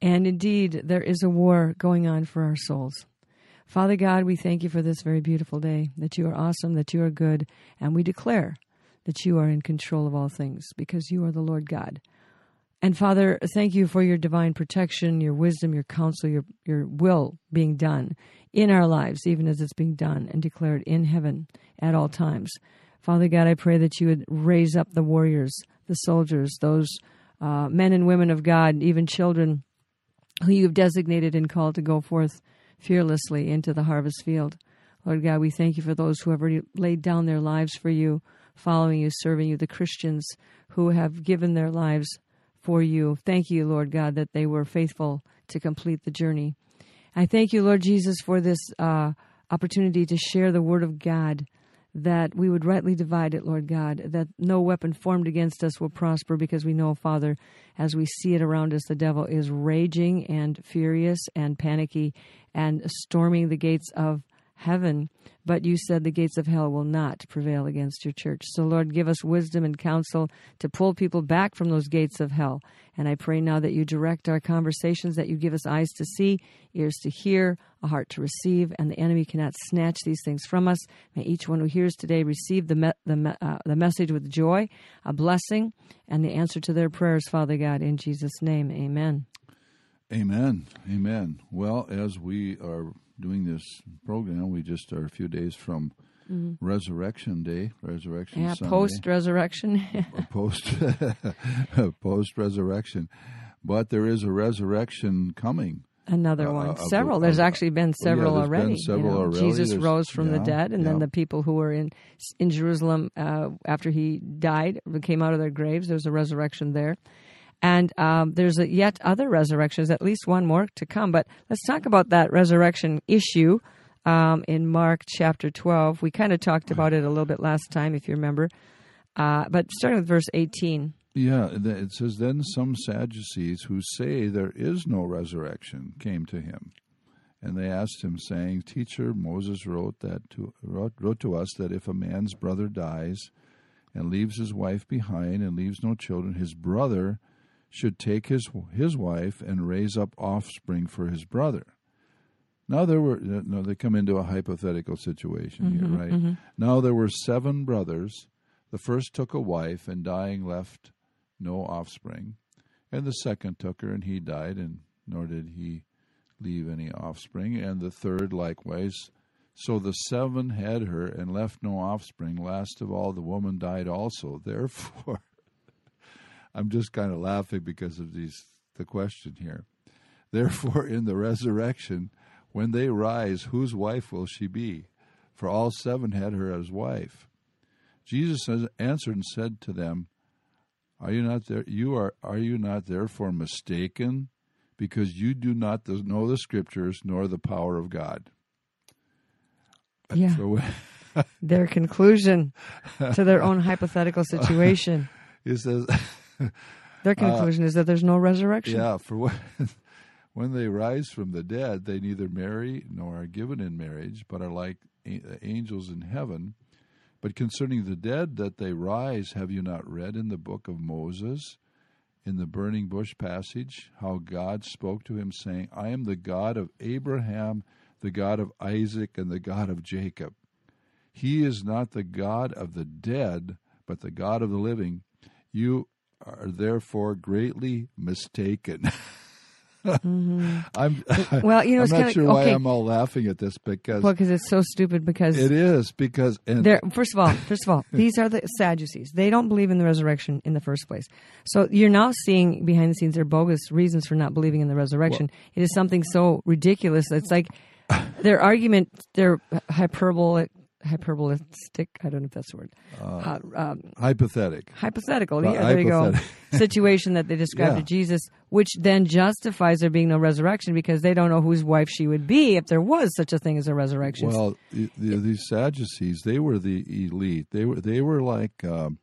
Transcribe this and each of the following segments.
And indeed, there is a war going on for our souls. Father God, we thank you for this very beautiful day, that you are awesome, that you are good, and we declare that you are in control of all things because you are the Lord God. And Father, thank you for your divine protection, your wisdom, your counsel, your, your will being done in our lives, even as it's being done and declared in heaven at all times. Father God, I pray that you would raise up the warriors, the soldiers, those uh, men and women of God, even children who you've designated and called to go forth fearlessly into the harvest field. Lord God, we thank you for those who have already laid down their lives for you, following you, serving you, the Christians who have given their lives for you. Thank you, Lord God, that they were faithful to complete the journey. I thank you, Lord Jesus, for this uh, opportunity to share the word of God, that we would rightly divide it, Lord God, that no weapon formed against us will prosper because we know, Father, as we see it around us, the devil is raging and furious and panicky and storming the gates of heaven. But you said the gates of hell will not prevail against your church. So, Lord, give us wisdom and counsel to pull people back from those gates of hell. And I pray now that you direct our conversations, that you give us eyes to see, ears to hear, a heart to receive, and the enemy cannot snatch these things from us. May each one who hears today receive the, me- the, me- uh, the message with joy, a blessing, and the answer to their prayers, Father God. In Jesus' name, amen. Amen. Amen. Well, as we are doing this program, we just are a few days from Resurrection Day, Resurrection Mm-hmm. Yeah, Sunday, post resurrection. post post resurrection. But there is a resurrection coming. Another Uh, one. the- several. There's of- actually been yeah, several been already. you several know. already. Jesus There's- rose from the dead, and then the people who were in in Jerusalem uh, after he died came out of their graves. There's a resurrection there, and um, there's a yet other resurrections. At least one more to come. But let's talk about that resurrection issue um, in Mark chapter 12. We kind of talked about it a little bit last time, if you remember. Uh, but starting with verse 18. Yeah, it says, Then some Sadducees who say there is no resurrection came to him. And they asked him, saying, Teacher, Moses wrote that to wrote, wrote to us that if a man's brother dies and leaves his wife behind and leaves no children, his brother should take his his wife and raise up offspring for his brother. Now there were no, they come into a hypothetical situation here, mm-hmm, right? Mm-hmm. Now there were seven brothers. The first took a wife and dying left no offspring, and the second took her and he died, and nor did he leave any offspring, and the third likewise. So the seven had her and left no offspring. Last of all, the woman died also. Therefore, I'm just kind of laughing because of these the question here. Therefore, in the resurrection, when they rise, whose wife will she be? For all seven had her as wife. Jesus answered and said to them, Are you not there? You are. Are you not therefore mistaken, because you do not know the Scriptures nor the power of God? Yeah. So Their conclusion to their own hypothetical situation. he says, Their uh, conclusion is that there's no resurrection. "Yeah, for when when they rise from the dead, they neither marry nor are given in marriage, but are like a- angels in heaven." But concerning the dead that they rise, have you not read in the book of Moses, in the burning bush passage, how God spoke to him, saying, I am the God of Abraham, the God of Isaac, and the God of Jacob. He is not the God of the dead, but the God of the living. You are therefore greatly mistaken. Mm-hmm. I'm, Well, you know, I'm it's not kinda- sure why okay. I'm all laughing at this because Well, because it's so stupid. Because it is because and first of all, first of all, these are the Sadducees. They don't believe in the resurrection in the first place. So you're now seeing behind the scenes their bogus reasons for not believing in the resurrection. it is something so ridiculous. It's like their argument, their hyperbolic hyperbolistic. I don't know if that's the word. Uh, um, Hypothetic. hypothetical. Yeah, there you go. Situation that they described Yeah. to Jesus, which then justifies there being no resurrection because they don't know whose wife she would be if there was such a thing as a resurrection. Well, the, the, these Sadducees, they were the elite. They were they were like um,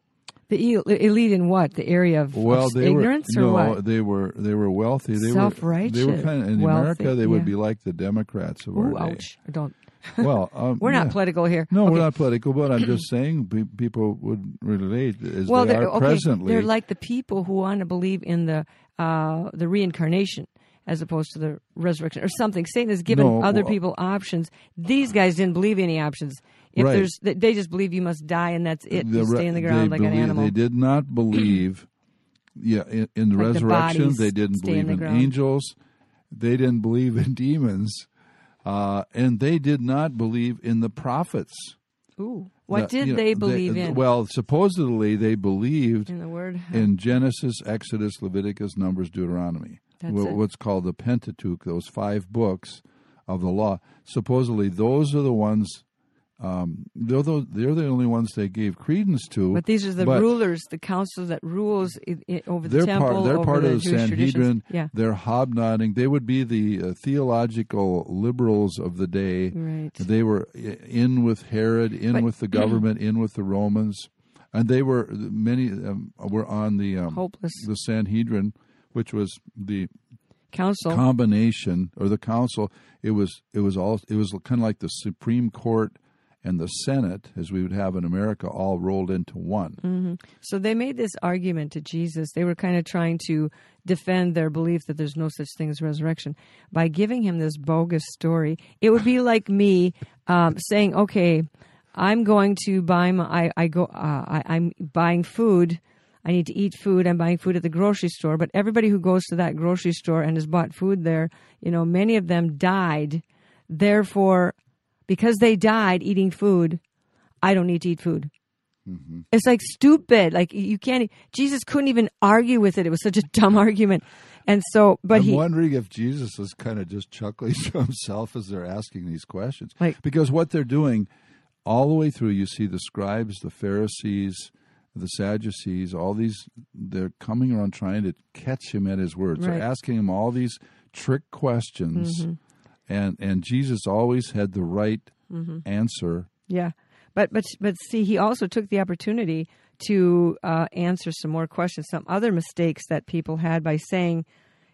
the elite in what? The area of, well, of they ignorance were or no, what? they were they were wealthy. They were Self-righteous, They were kind of in wealthy, America. They would be like the Democrats of Ooh, our day. ouch! Don't. Well, um, We're not yeah. political here. No, Okay. we're not political, but I'm just saying pe- people would relate as Well, they they're, okay, presently. they're like the people who want to believe in the uh, the reincarnation as opposed to the resurrection or something. Satan has given No, other well- people options. These guys didn't believe any options. If Right. there's, they- just believe you must die and that's it. the You stay in the ground like an animal. They did not believe, yeah, in, in the Like resurrection. bodies they didn't believe the in, ground. angels. They didn't believe in demons, uh, and they did not believe in the prophets. Ooh, what The- did you know, they believe in? Well, supposedly they believed in the word. in Genesis, Exodus, Leviticus, Numbers, Deuteronomy. That's. What's called the Pentateuch, those five books of the law. Supposedly, those are the ones. Um, they're, the, they're the only ones they gave credence to. But these are the rulers, the council that rules over the They're temple. part. They're over part the of the Jewish Sanhedrin. Yeah, They're hobnobbing. They would be the uh, theological liberals of the day. right. They were in with Herod, in But- with the government, in with the Romans, and they were many um, were on the um, Hopeless the Sanhedrin, which was the council. combination or the council. It was it was all it was kind of like the Supreme Court and the Senate, as we would have in America, all rolled into one. So they made this argument to Jesus. They were kind of trying to defend their belief that there's no such thing as resurrection by giving him this bogus story. It would be like me um, saying, "Okay, I'm going to buy my. I, I go. Uh, I, I'm buying food. I need to eat food. I'm buying food at the grocery store. But everybody who goes to that grocery store and has bought food there, you know, many of them died. Therefore, because they died eating food, I don't need to eat food." It's like stupid. Like you can't. Jesus couldn't even argue with it. It was such a dumb argument. And so, but I'm he, wondering if Jesus is kind of just chuckling to himself as they're asking these questions. Like- because what they're doing all the way through, you see the scribes, the Pharisees, the Sadducees, all these, they're coming around trying to catch him at his words. Right. They're asking him all these trick questions. Mm-hmm. And, and Jesus always had the right Mm-hmm. answer. yeah, but but but see, he also took the opportunity to uh, answer some more questions, some other mistakes that people had by saying,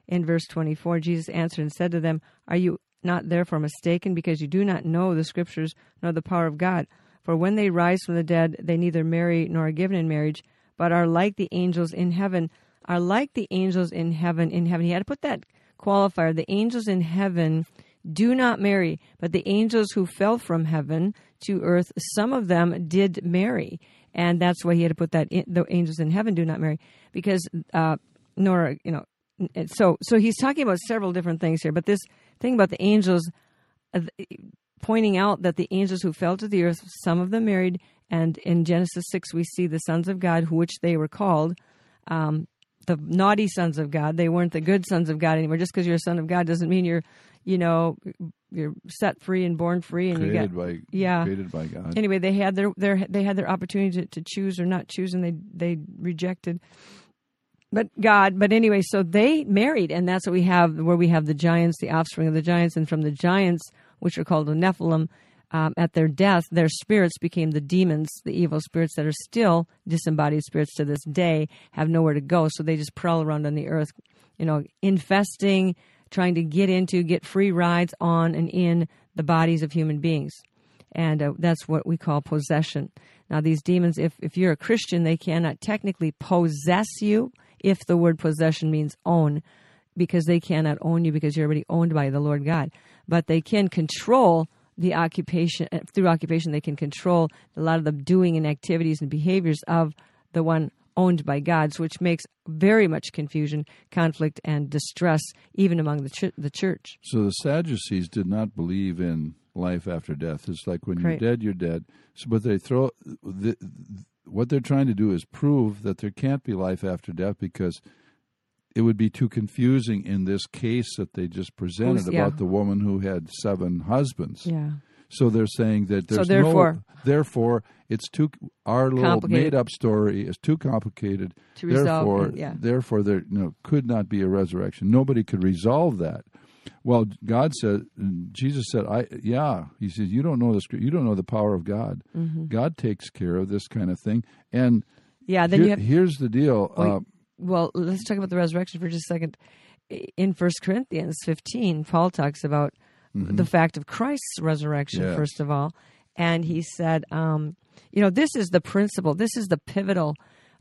in verse twenty four, Jesus answered and said to them, "Are you not therefore mistaken, because you do not know the scriptures nor the power of God? For when they rise from the dead, they neither marry nor are given in marriage, but are like the angels in heaven. Are like the angels in heaven. In heaven, he had to put that qualifier. The angels in heaven do not marry, but the angels who fell from heaven to earth, some of them did marry, and that's why he had to put that. In, the angels in heaven do not marry, because uh, nor you know. So so he's talking about several different things here, but this thing about the angels, uh, pointing out that the angels who fell to the earth, some of them married, and in Genesis six we see the sons of God, which they were called. Um, the naughty sons of God. They weren't the good sons of God anymore. Just because you're a son of God doesn't mean you're, you know, you're set free and born free and you get. by yeah. created by God. Anyway, they had their, their they had their opportunity to, to choose or not choose, and they they rejected. But God, but anyway, so they married, and that's what we have, where we have the giants, the offspring of the giants, and from the giants, which are called the Nephilim, um, at their death, their spirits became the demons, the evil spirits that are still disembodied spirits to this day, have nowhere to go. So they just prowl around on the earth, you know, infesting, trying to get into, get free rides on and in the bodies of human beings. And uh, that's what we call possession. Now, these demons, if, if you're a Christian, they cannot technically possess you if the word possession means own because they cannot own you because you're already owned by the Lord God. But they can control the occupation uh, through occupation. They can control a lot of the doing and activities and behaviors of the one owned by gods, which makes very much confusion, conflict, and distress even among the ch- the church. So the Sadducees did not believe in life after death. It's like when you're dead, you're dead. So, but they throw the, what they're trying to do is prove that there can't be life after death because it would be too confusing in this case that they just presented yeah. about the woman who had seven husbands. Yeah. So they're saying that So there's therefore- no. Therefore, it's too. Our little made-up story is too complicated. To resolve, Therefore, yeah. therefore, there you know, could not be a resurrection. Nobody could resolve that. Well, God said, Jesus said, "I yeah." He says, "You don't know the scrip- you don't know the power of God. Mm-hmm. God takes care of this kind of thing." And Yeah, then here- you have here's the deal. Wait. uh, well, let's talk about the resurrection for just a second. In First Corinthians 15, Paul talks about the fact of Christ's resurrection, Yes. first of all. And he said, um, you know, this is the principle, this is the pivotal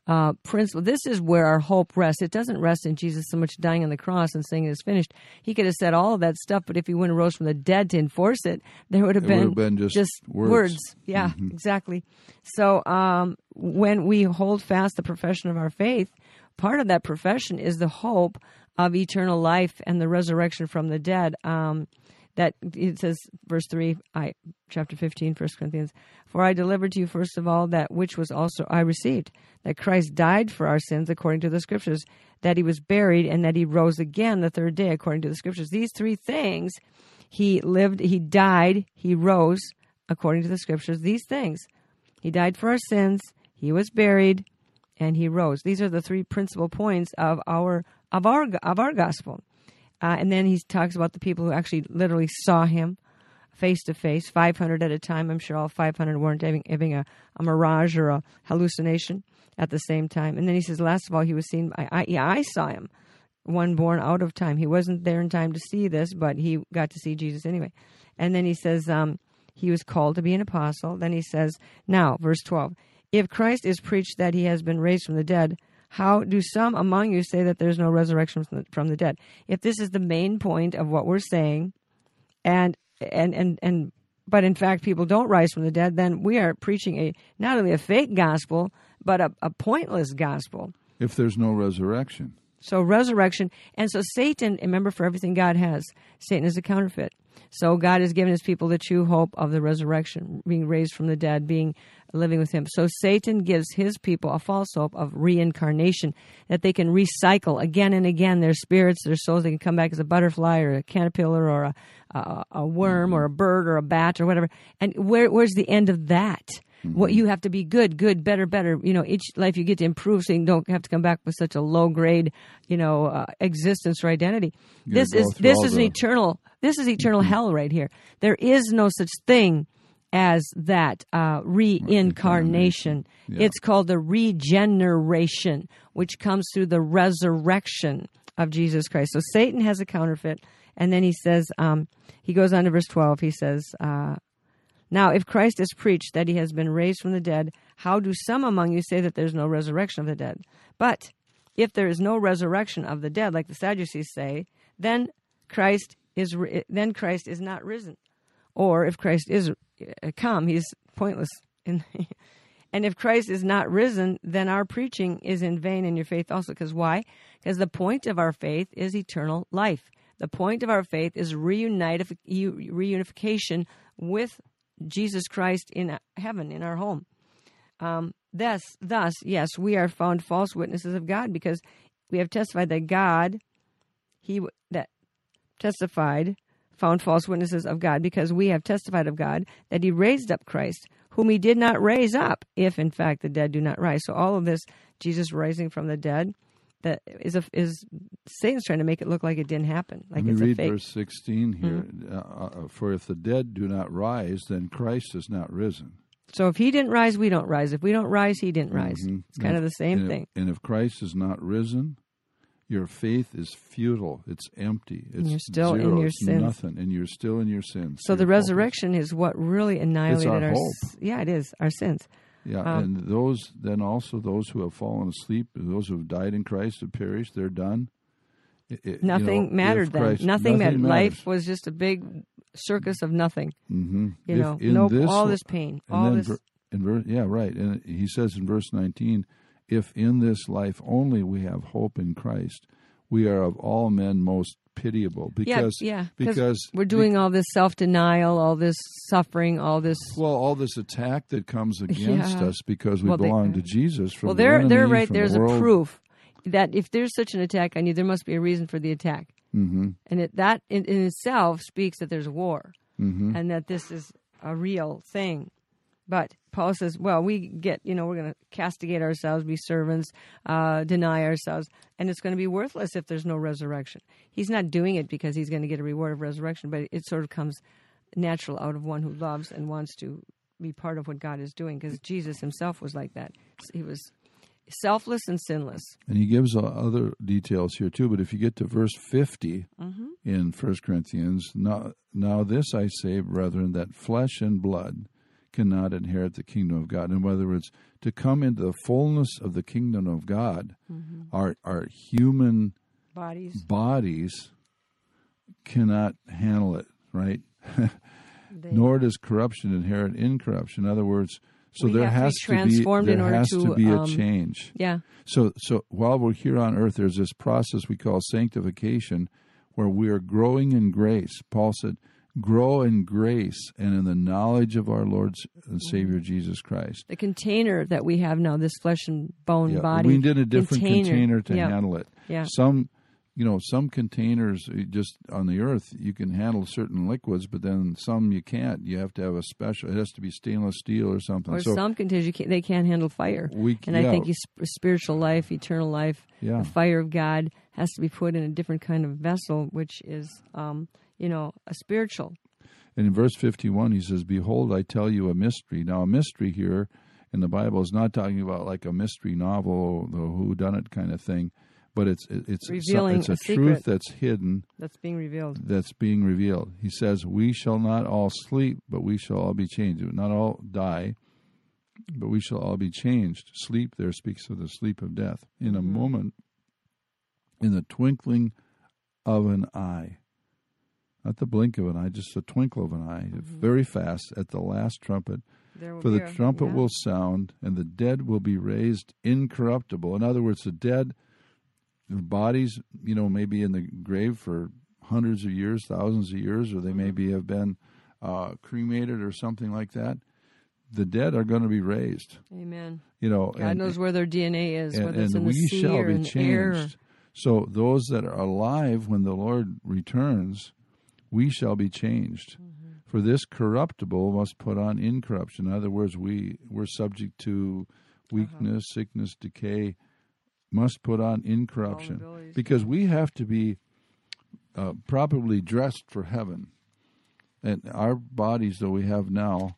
uh, principle. This is where our hope rests. It doesn't rest in Jesus so much dying on the cross and saying it is finished. He could have said all of that stuff, but if he wouldn't have rose from the dead to enforce it, there would have been, would have been just words. Mm-hmm. Yeah, exactly. So um, when we hold fast the profession of our faith, part of that profession is the hope of eternal life and the resurrection from the dead. Um, that it says, verse three, I chapter fifteen, First Corinthians. For I delivered to you first of all that which was also I received, that Christ died for our sins according to the Scriptures, that he was buried, and that he rose again the third day according to the Scriptures. These three things, he lived, he died, he rose according to the Scriptures. These things, he died for our sins, he was buried, and he rose. These are the three principal points of our of our of our gospel. Uh, and then he talks about the people who actually literally saw him face to face, 500 at a time. I'm sure all 500 weren't having, having a, a mirage or a hallucination at the same time. And then he says, last of all, he was seen. I, I, yeah, I saw him, one born out of time. He wasn't there in time to see this, but he got to see Jesus anyway. And then he says, um, he was called to be an apostle. Then he says, now, verse 12, if Christ is preached that he has been raised from the dead, how do some among you say that there's no resurrection from the, from the dead? If this is the main point of what we're saying, and and and and but in fact people don't rise from the dead, then we are preaching a not only a fake gospel but a, a pointless gospel. if there's no resurrection, So resurrection, and so Satan. Remember, for everything God has, Satan is a counterfeit. So God has given His people the true hope of the resurrection, being raised from the dead, being living with Him. So Satan gives His people a false hope of reincarnation, that they can recycle again and again their spirits, their souls. They can come back as a butterfly or a caterpillar or a a, a worm mm-hmm. or a bird or a bat or whatever. And where where's the end of that? What you have to be good, good, better, better. You know, each life you get to improve, so you don't have to come back with such a low grade, you know, uh, existence or identity. You This is this is an the- eternal. This is eternal hell right here. There is no such thing as that uh, reincarnation. Yeah. It's called the regeneration, which comes through the resurrection of Jesus Christ. So Satan has a counterfeit, and then he says, um, he goes on to verse twelve. He says. Uh, now, if Christ is preached that he has been raised from the dead, how do some among you say that there's no resurrection of the dead? But if there is no resurrection of the dead, like the Sadducees say, then Christ is then Christ is not risen. Or if Christ is uh, come, he's pointless. In, and if Christ is not risen, then our preaching is in vain and your faith also. Because why? Because the point of our faith is eternal life. The point of our faith is reunification with Jesus Christ in heaven, in our home. Um, thus, thus, yes, we are found false witnesses of God because we have testified that God, He that testified, found false witnesses of God because we have testified of God that He raised up Christ, whom He did not raise up, if in fact the dead do not rise. So all of this, Jesus rising from the dead, that is a, is Satan's trying to make it look like it didn't happen, like Let me it's a read verse 16 here. Uh, uh, For if the dead do not rise, then Christ is not risen. So if He didn't rise, we don't rise. If we don't rise, He didn't rise. Mhm. It's kind of the same and thing. If, and if Christ is not risen, your faith is futile. It's empty. It's you're still in your it's sins. nothing, and you're still in your sins. So the resurrection is what really annihilated our hope. yeah, it is our sins. Yeah, um, and those then also those who have fallen asleep, those who have died in Christ have perished. They're done. It- it- you Nothing know, mattered then. Christ- nothing, mattered. Life was just a big circus of nothing. Mm-hmm. You know, no, all this pain, all this. ver- in ver- yeah, right. And he says in verse 19, if in this life only we have hope in Christ, we are of all men most pitiable. Because, yeah, yeah. because we're doing all this self denial, all this suffering, all this. well, all this attack that comes against Yeah. us because we Well, they- belong to Jesus. From well, the there, there, enemy, right. from the There's a proof that if there's such an attack on you, there must be a reason for the attack, Mm-hmm. and it, that in, in itself speaks that there's war, Mm-hmm. and that this is a real thing. But Paul says, well, we get, you know, we're going to castigate ourselves, be servants, uh, deny ourselves, and it's going to be worthless if there's no resurrection. He's not doing it because he's going to get a reward of resurrection, but it sort of comes natural out of one who loves and wants to be part of what God is doing because Jesus himself was like that. He was selfless and sinless. And he gives uh, other details here too. But if you get to verse 50 Mm-hmm. in First Corinthians, now, now this I say, brethren, that flesh and blood cannot inherit the kingdom of God. In other words, to come into the fullness of the kingdom of God, Mm-hmm. our, our human Bodies. bodies cannot handle it, right? Nor does corruption inherit incorruption. In other words, so We there have to be has to be, transformed in there order has to, to be a um, change. yeah. So, so while we're here on earth, there's this process we call sanctification, where we are growing in grace. Paul said, "Grow in grace and in the knowledge of our Lord and Savior Jesus Christ." The container that we have now, this flesh and bone Yeah, body. we need a different container, to yeah. handle it. Yeah. Some, you know, some containers uh, just on the earth you can handle certain liquids, but then some you can't. You have to have a special. It has to be stainless steel or something. Or so some containers you can't, they can't handle fire. we, And yeah, I think you, spiritual life, eternal life, yeah. the fire of God has to be put in a different kind of vessel, which is, um, you know, a spiritual. And in verse 51, he says, Behold, I tell you a mystery. Now, a mystery here in the Bible is not talking about like a mystery novel, the who done it kind of thing, but it's it's Revealing it's a, a truth that's hidden That's being revealed. that's being revealed. He says, "We shall not all sleep, but we shall all be changed. Not all die, but we shall all be changed." Sleep there speaks of the sleep of death. In a Mhm. moment, in the twinkling of an eye, not the blink of an eye, just the twinkle of an eye, very fast at the last trumpet. For the a- trumpet yeah. will sound, and the dead will be raised incorruptible. In other words, the dead, the bodies, you know, may be in the grave for hundreds of years, thousands of years, or they Mm-hmm. maybe have been uh, cremated or something like that. The dead are going to be raised. Amen. You know, God and, knows where their DNA is, and, whether it's and in the we sea shall or be in the air. changed. So those that are alive when the Lord returns, we shall be changed. Mm-hmm. For this corruptible must put on incorruption. In other words, we we're subject to Uh-huh. weakness, sickness, decay. Must put on incorruption because we have to be uh, properly dressed for heaven. And our bodies that we have now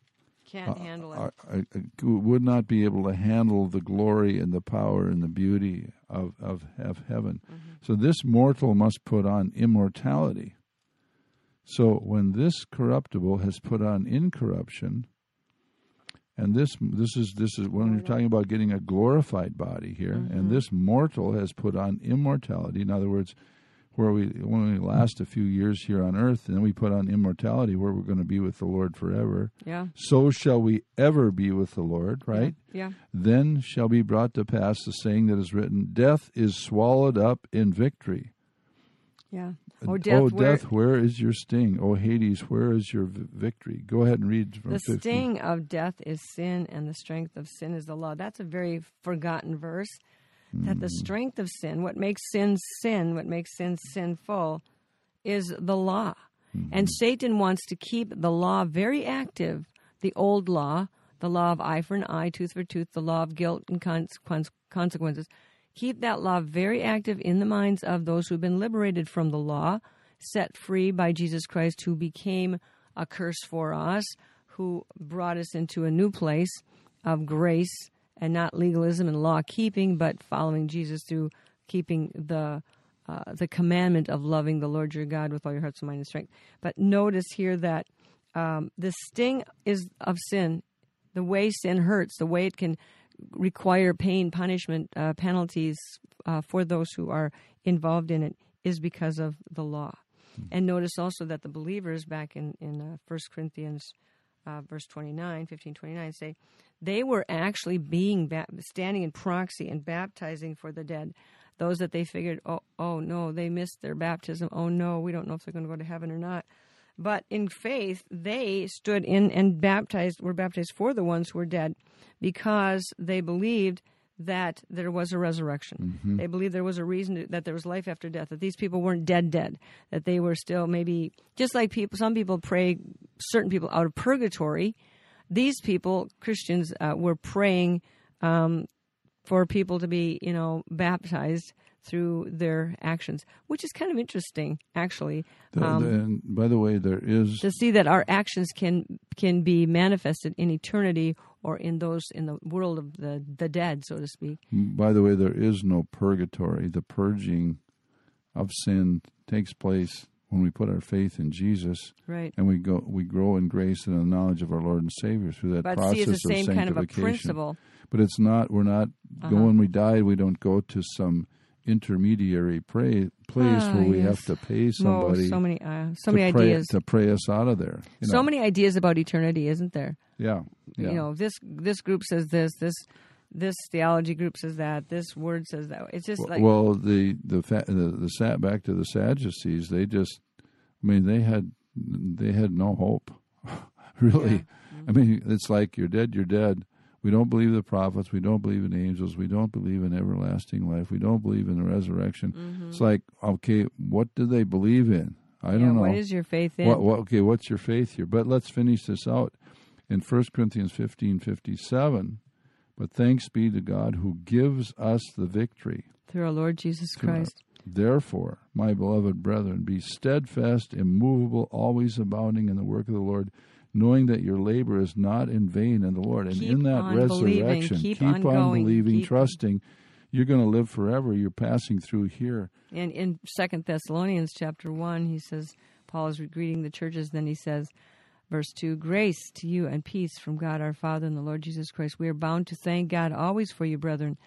Can't handle it. are, are, would not be able to handle the glory and the power and the beauty of, of, of heaven. Mm-hmm. So this mortal must put on immortality. So when this corruptible has put on incorruption, and this this is this is when you're mm-hmm. talking about getting a glorified body here, and mm-hmm. this mortal has put on immortality. In other words, where we when we last a few years here on earth, and then we put on immortality, where we're going to be with the Lord forever. yeah. So shall we ever be with the Lord, right? Yeah. Then shall be brought to pass the saying that is written: Death is swallowed up in victory. Yeah. Oh, death, oh, where- death, where is your sting? Oh, Hades, where is your v- victory? Go ahead and read from The 15. sting of death is sin, and the strength of sin is the law. That's a very forgotten verse. That Hmm. the strength of sin, what makes sin sin, what makes sin sinful, is the law. Mm-hmm. And Satan wants to keep the law very active, the old law, the law of eye for an eye, tooth for tooth, the law of guilt and consequence- consequences. Keep that law very active in the minds of those who've been liberated from the law, set free by Jesus Christ, who became a curse for us, who brought us into a new place of grace and not legalism and law keeping, but following Jesus through keeping the uh, the commandment of loving the Lord your God with all your heart, soul, mind, and strength. But notice here that um, the sting is of sin, the way sin hurts, the way it can require pain, punishment, uh, penalties uh, for those who are involved in it, is because of the law. And notice also that the believers back in in uh, 1 Corinthians uh, verse 29, 15, 29 say they were actually being ba- standing in proxy and baptizing for the dead. Those that they figured, oh, oh no, they missed their baptism. Oh no, we don't know if they're going to go to heaven or not. But in faith, they stood in and baptized, were baptized for the ones who were dead because they believed that there was a resurrection. Mm-hmm. They believed there was a reason to, that there was life after death. That these people weren't dead, dead. That they were still maybe just like people. Some people pray certain people out of purgatory. These people, Christians, uh, were praying um, for people to be, you know, baptized through their actions, which is kind of interesting, actually. The- Um, the- by the way, there is to see that our actions can can be manifested in eternity or in those in the world of the the dead, so to speak. by the way, there is no purgatory. The purging of sin takes place when we put our faith in Jesus Right. and we go we grow in grace and in the knowledge of our Lord and Savior through that But process see, it's the same of kind of a sanctification. principle. But it's not. We're not. Uh-huh. Go when we die, we don't go to some intermediary pray, place Ah, where we yes. have to pay Oh, somebody so many, uh, so to many pray, ideas. to pray us out of there. you So many ideas about eternity, isn't there? Yeah. yeah. You know, this this group says this, this this theology group says that, this word says that. It's just like well, the the fa- the, the sat back to the Sadducees. They just, I mean, they had they had no hope, really. I mean, it's like you're dead, you're dead. We don't believe the prophets. We don't believe in angels. We don't believe in everlasting life. We don't believe in the resurrection. Mm-hmm. It's like, okay, what do they believe in? I yeah, don't know. what is your faith in? What, what, okay, what's your faith here? But let's finish this out in 1 Corinthians fifteen fifty seven. But thanks be to God who gives us the victory. Through our Lord Jesus Christ. Therefore, my beloved brethren, be steadfast, immovable, always abounding in the work of the Lord, knowing that your labor is not in vain in the Lord. And Keep in that resurrection, keep on going, believing, keep- trusting. You're going to live forever. You're passing through here. And in Second Thessalonians chapter one, he says Paul is greeting the churches. Then he says, verse two: Grace to you and peace from God our Father and the Lord Jesus Christ. We are bound to thank God always for you, brethren,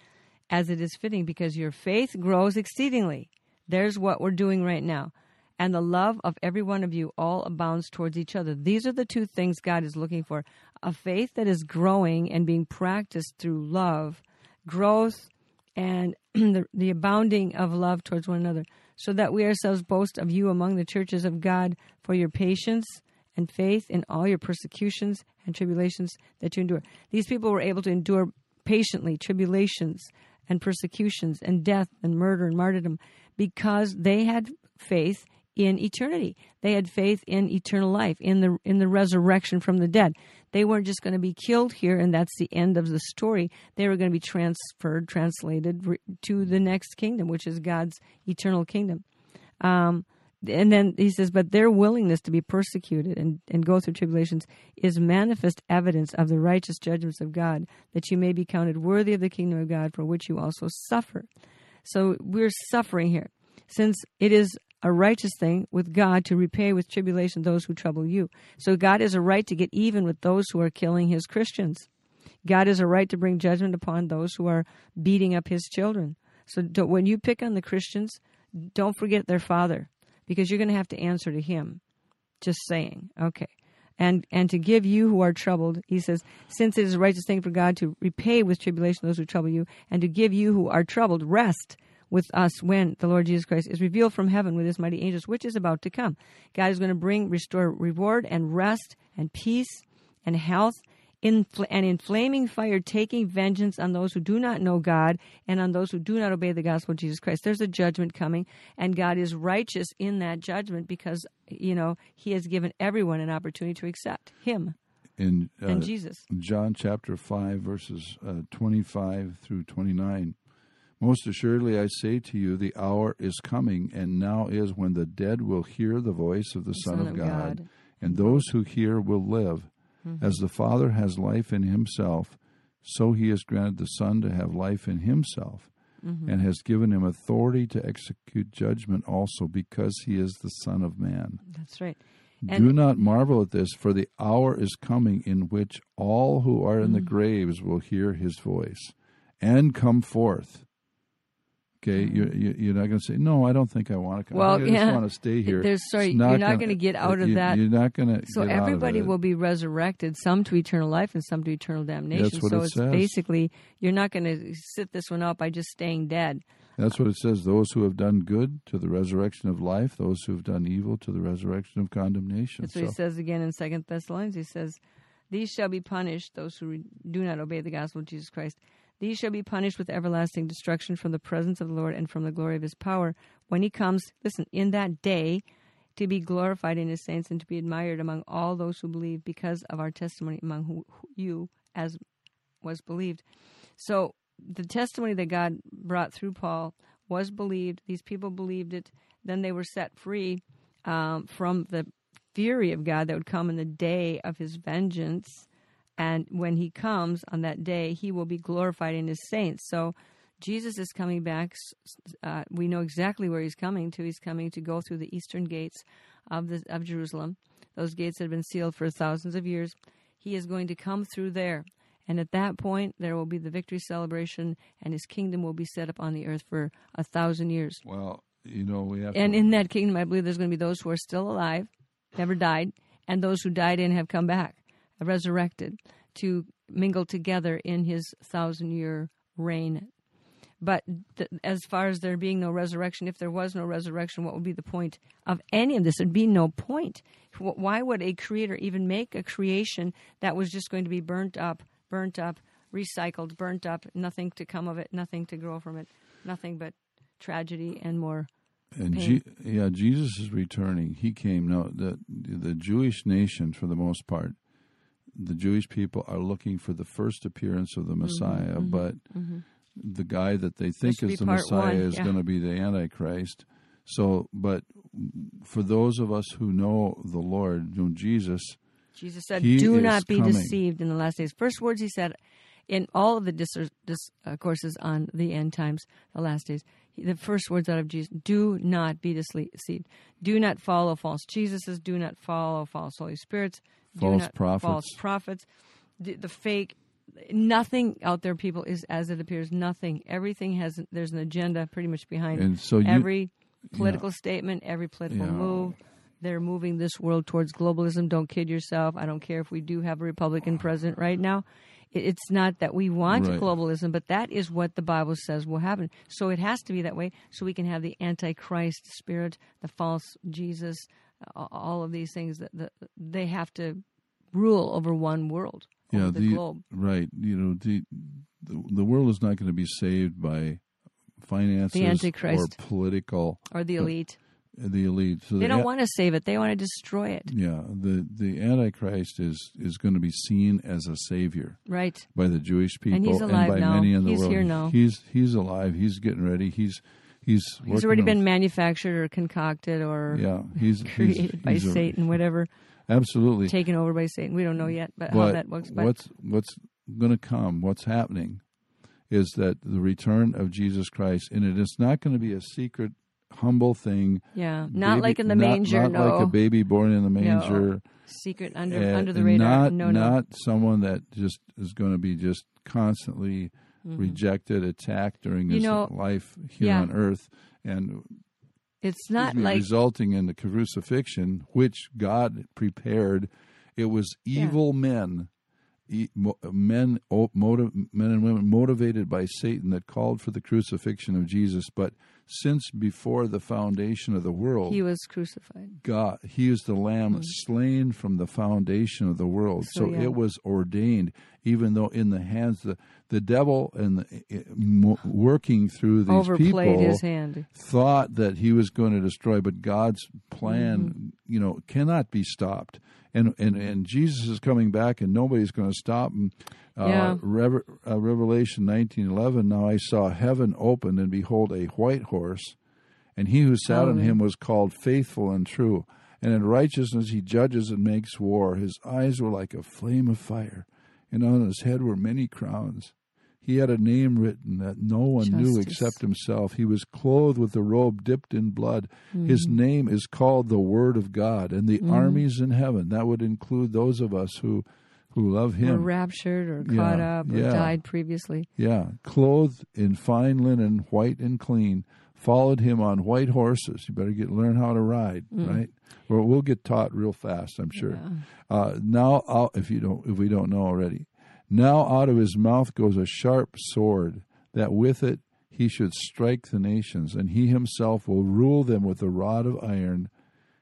as it is fitting, because your faith grows exceedingly. There's what we're doing right now. And the love of every one of you all abounds towards each other. These are the two things God is looking for a faith that is growing and being practiced through love, growth, and the, the abounding of love towards one another, so that we ourselves boast of you among the churches of God for your patience and faith in all your persecutions and tribulations that you endure. These people were able to endure patiently tribulations and persecutions and death and murder and martyrdom because they had faith in eternity. They had faith in eternal life, in the in the resurrection from the dead. They weren't just going to be killed here and that's the end of the story. They were going to be transferred, translated to the next kingdom, which is God's eternal kingdom. Um, and then he says, but their willingness to be persecuted and, and go through tribulations is manifest evidence of the righteous judgments of God, that you may be counted worthy of the kingdom of God, for which you also suffer. So we're suffering here, since it is a righteous thing with God to repay with tribulation those who trouble you. So God has a right to get even with those who are killing his Christians. God has a right to bring judgment upon those who are beating up his children. So when you pick on the Christians, don't forget their father, because you're going to have to answer to him. Just saying. Okay. And and to give you who are troubled, he says, since it is a righteous thing for God to repay with tribulation those who trouble you, and to give you who are troubled rest with us when the Lord Jesus Christ is revealed from heaven with his mighty angels, which is about to come. God is going to bring, restore reward and rest and peace and health in, and in flaming fire, taking vengeance on those who do not know God and on those who do not obey the gospel of Jesus Christ. There's a judgment coming, and God is righteous in that judgment because, you know, He has given everyone an opportunity to accept Him In uh, and Jesus. John chapter 5, verses uh, 25 through 29. Most assuredly, I say to you, the hour is coming, and now is when the dead will hear the voice of the, Son, of God, and those who hear will live. Mm-hmm. As the Father has life in himself, so he has granted the Son to have life in himself, mm-hmm. and has given him authority to execute judgment also, because he is the Son of Man. That's right. Do not marvel at this, for the hour is coming in which all who are in the mm. graves will hear his voice and come forth. Okay, you're, you- you're not going to say, "No, I don't think I want to come. Well, I just yeah. want to stay here." There's- sorry, It's you're not gonna get uh, out of you- that. You're not going to. So get out of everybody will be resurrected, some to eternal life and some to eternal damnation. That's what so it it's says. basically you're not going to sit this one out by just staying dead. That's what it says. Those who have done good to the resurrection of life; those who have done evil to the resurrection of condemnation. That's what he says again in Second Thessalonians. He says, "These shall be punished; those who do not obey the gospel of Jesus Christ. These shall be punished with everlasting destruction from the presence of the Lord and from the glory of his power. When he comes, listen, in that day, to be glorified in his saints and to be admired among all those who believe because of our testimony among who, who, you as was believed. So the testimony that God brought through Paul was believed. These people believed it. Then they were set free um, from the fury of God that would come in the day of his vengeance. And when he comes on that day, he will be glorified in his saints. So Jesus is coming back. Uh, we know exactly where he's coming to. He's coming to go through the eastern gates of the of Jerusalem. Those gates had been sealed for thousands of years. He is going to come through there. And at that point, there will be the victory celebration, and his kingdom will be set up on the earth for a thousand years. Well, you know, we have. And to, in that kingdom, I believe there's going to be those who are still alive, never died, and those who died and have come back, Uh, resurrected, to mingle together in his thousand year reign. But th- as far as there being no resurrection, if there was no resurrection, what would be the point of any of this? There'd be no point. Why would a creator even make a creation that was just going to be burnt up, burnt up, recycled, burnt up, nothing to come of it, nothing to grow from it, nothing but tragedy and more and G- yeah, Jesus is returning. He came. Now, the the Jewish nation, for the most part, the Jewish people are looking for the first appearance of the Mm-hmm, Messiah, but the guy that they think is the Messiah one, is yeah. going to be the Antichrist. So, but for those of us who know the Lord, know Jesus, Jesus said, "Do is not be coming. deceived in the last days." First words he said in all of the dis- discourses on the end times, the last days. The first words out of Jesus: "Do not be deceived. Do not follow false Jesuses. Do not follow false Holy Spirits. False not prophets. False prophets. The, the fake." Nothing out there, people, is as it appears. Nothing. Everything has. There's an agenda, pretty much behind and so you, every political statement, every political Yeah. move. They're moving this world towards globalism. Don't kid yourself. I don't care if we do have a Republican president right now. It's not that we want Right. globalism, but that is what the Bible says will happen. So it has to be that way so we can have the Antichrist spirit, the false Jesus, all of these things that that they have to rule over one world, over yeah, the, the, globe. right. You know, the, the the world is not going to be saved by finances the Antichrist. or political Or the uh, elite. the elite. So They the don't a- want to save it. They want to destroy it. Yeah, the the Antichrist is is going to be seen as a savior Right. by the Jewish people And he's alive by now. many in the He's world. here now. He's he's alive. He's getting ready. He's he's He's already been manufactured or concocted or yeah. He's created he's, by he's a- Satan, whatever, absolutely. taken over by Satan. We don't know yet, but, how that works. But what's what's going to come? What's happening is that the return of Jesus Christ, and it is not going to be a secret, humble thing. yeah, not baby- like in the not- manger. Not no, like a baby born in the manger. secret under under the radar. Not, no, no. not someone that just is going to be just constantly rejected, attacked during Mm-hmm. You his know, life here yeah. on earth, and it's not me, like resulting in the crucifixion, which God prepared. It was Yeah. evil men, e- mo- men, o- motiv- men and women motivated by Satan that called for the crucifixion of Jesus. But since before the foundation of the world, he was crucified. God, He is the Lamb slain from the foundation of the world. So, So, yeah. it was ordained, even though in the hands the the devil and the, mo- working through these Overplayed people his hand. thought that he was going to destroy, but God's plan, Mm-hmm. you know, cannot be stopped. And and and Jesus is coming back, and nobody's going to stop him. Uh, Yeah. Rever- uh, Revelation nineteen eleven. Now I saw heaven open, and behold, a white horse, and he who sat on him was called faithful and true. And in righteousness he judges and makes war. His eyes were like a flame of fire, and on his head were many crowns. He had a name written that no one knew except himself. He was clothed with a robe dipped in blood. His mm. name is called the Word of God. And the mm. armies in heaven, that would include those of us who, who love him. Or raptured or Yeah, caught up or yeah. died previously. Yeah, clothed in fine linen, white and clean, followed him on white horses. You better get learn how to ride, mm. right? Or we'll get taught real fast, I'm sure. Uh, now, out, if you don't, if we don't know already, now out of his mouth goes a sharp sword, that with it he should strike the nations, and he himself will rule them with a rod of iron.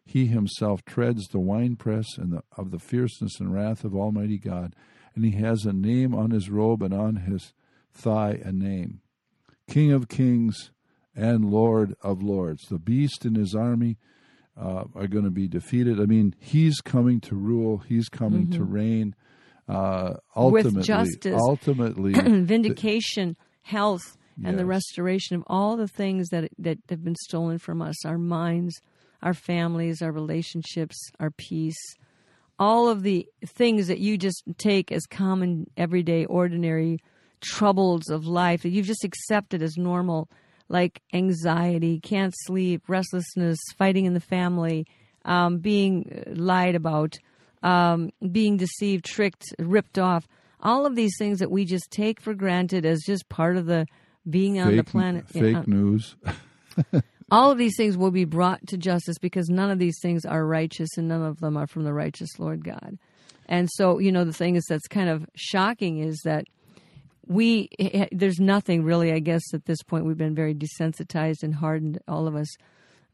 He himself treads the winepress and the, of the fierceness and wrath of Almighty God, and he has a name on his robe and on his Thigh a name. King of kings and Lord of lords. The beast and his army uh, are going to be defeated. I mean, he's coming to rule, he's coming mm-hmm. to reign. Uh, ultimately, With justice, ultimately, vindication, health, and yes. the restoration of all the things that that have been stolen from us our minds, our families, our relationships, our peace, all of the things that you just take as common, everyday, ordinary troubles of life that you've just accepted as normal, like anxiety, can't sleep, restlessness, fighting in the family, um, being lied about, um, being deceived, tricked, ripped off. All of these things that we just take for granted as just part of the being on fake, the planet. Fake yeah. news. all of these things will be brought to justice because none of these things are righteous and none of them are from the righteous Lord God. And so, you know, the thing is that's kind of shocking is that we, there's nothing really, I guess, at this point. We've been very desensitized and hardened, all of us,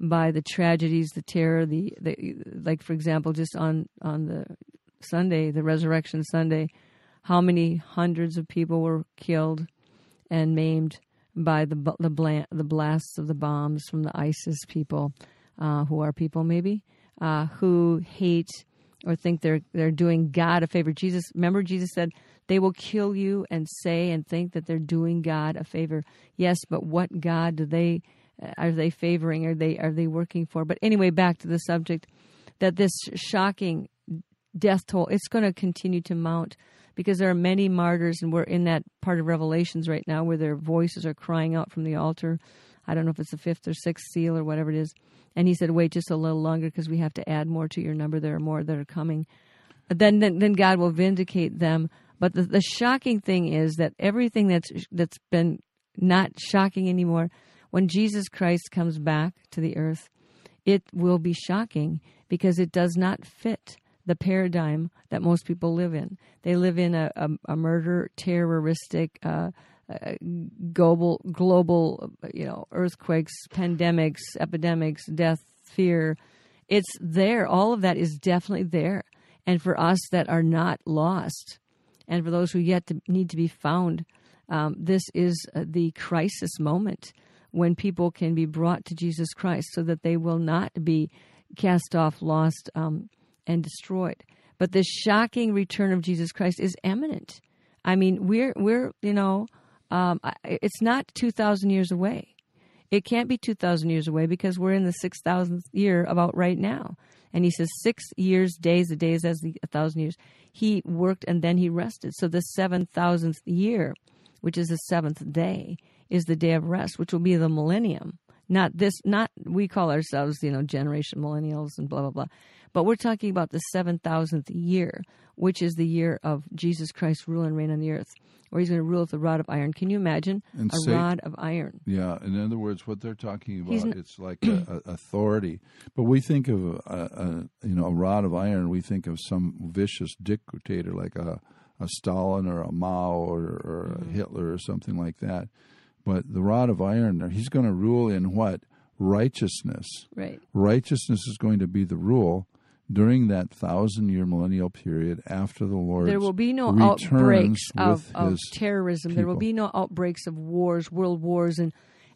by the tragedies, the terror, the, the like, for example, just on, on the Sunday, the Resurrection Sunday, how many hundreds of people were killed and maimed by the the, the blasts of the bombs from the ISIS people, uh, who are people maybe uh, who hate or think they're they're doing God a favor. Jesus, remember, Jesus said they will kill you and say and think that they're doing God a favor. Yes, but what God do they Uh, are they favoring? Are they are they working for? But anyway, back to the subject that this shocking death toll it's going to continue to mount because there are many martyrs, and we're in that part of Revelations right now where their voices are crying out from the altar. I don't know if it's the fifth or sixth seal or whatever it is. And he said, wait just a little longer because we have to add more to your number. There are more that are coming. Then, then, then God will vindicate them. But the, the shocking thing is that everything that's that's been not shocking anymore, when Jesus Christ comes back to the earth, it will be shocking because it does not fit the paradigm that most people live in. They live in a, a, a murder, terroristic, uh, uh, global, global, you know, earthquakes, pandemics, epidemics, death, fear. It's there. All of that is definitely there. And for us that are not lost, and for those who yet to, need to be found, um, this is uh, the crisis moment when people can be brought to Jesus Christ so that they will not be cast off, lost, um, and destroyed. But the shocking return of Jesus Christ is imminent. I mean, we're we're you know, um, it's not two thousand years away. It can't be two thousand years away because we're in the six thousandth year about right now. And he says six years, days, a days as a thousand years. He worked and then he rested. So the seven thousandth year, which is the seventh day, is the day of rest, which will be the millennium. Not this, not we call ourselves, you know, generation millennials and blah blah blah. But we're talking about the 7,000th year, which is the year of Jesus Christ rule and reign on the earth, where he's going to rule with a rod of iron. Can you imagine and a rod of iron? Yeah, in other words, what they're talking about, n- it's like a, a authority. But we think of a, a, you know a rod of iron. We think of some vicious dictator like a a Stalin or a Mao or, or mm-hmm. a Hitler or something like that. But the rod of iron, he's going to rule in what? Righteousness. Right. Righteousness is going to be the rule during that thousand year millennial period after the Lord there will be no outbreaks of, of terrorism. People. there will be no outbreaks of wars world wars and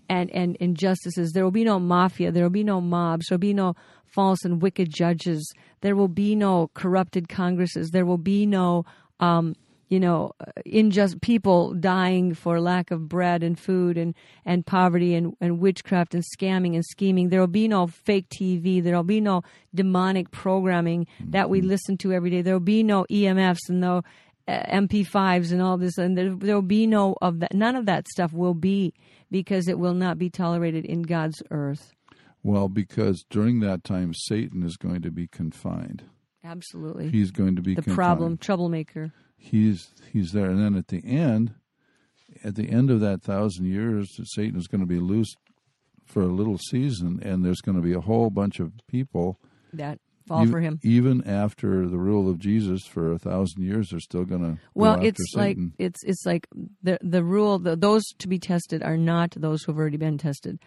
and and injustices. There will be no mafia. There will be no mobs. There will be no false and wicked judges. There will be no corrupted congresses. There will be no um, you know, unjust people dying for lack of bread and food and, and poverty and, and witchcraft and scamming and scheming. There will be no fake TV. There will be no demonic programming that we listen to every day. There will be no EMFs and no uh, MP5s and all this. And there, there will be no of that. None of that stuff will be because it will not be tolerated in God's earth. Well, because during that time, Satan is going to be confined. Absolutely. He's going to be the confined. problem, troublemaker he's he's there. And then at the end, at the end of that thousand years, Satan is going to be loose for a little season, and there's going to be a whole bunch of people that fall for him. Even after the rule of Jesus for a thousand years, they're still going to. Well, it's like it's it's like the the rule. The, those to be tested are not those who've already been tested.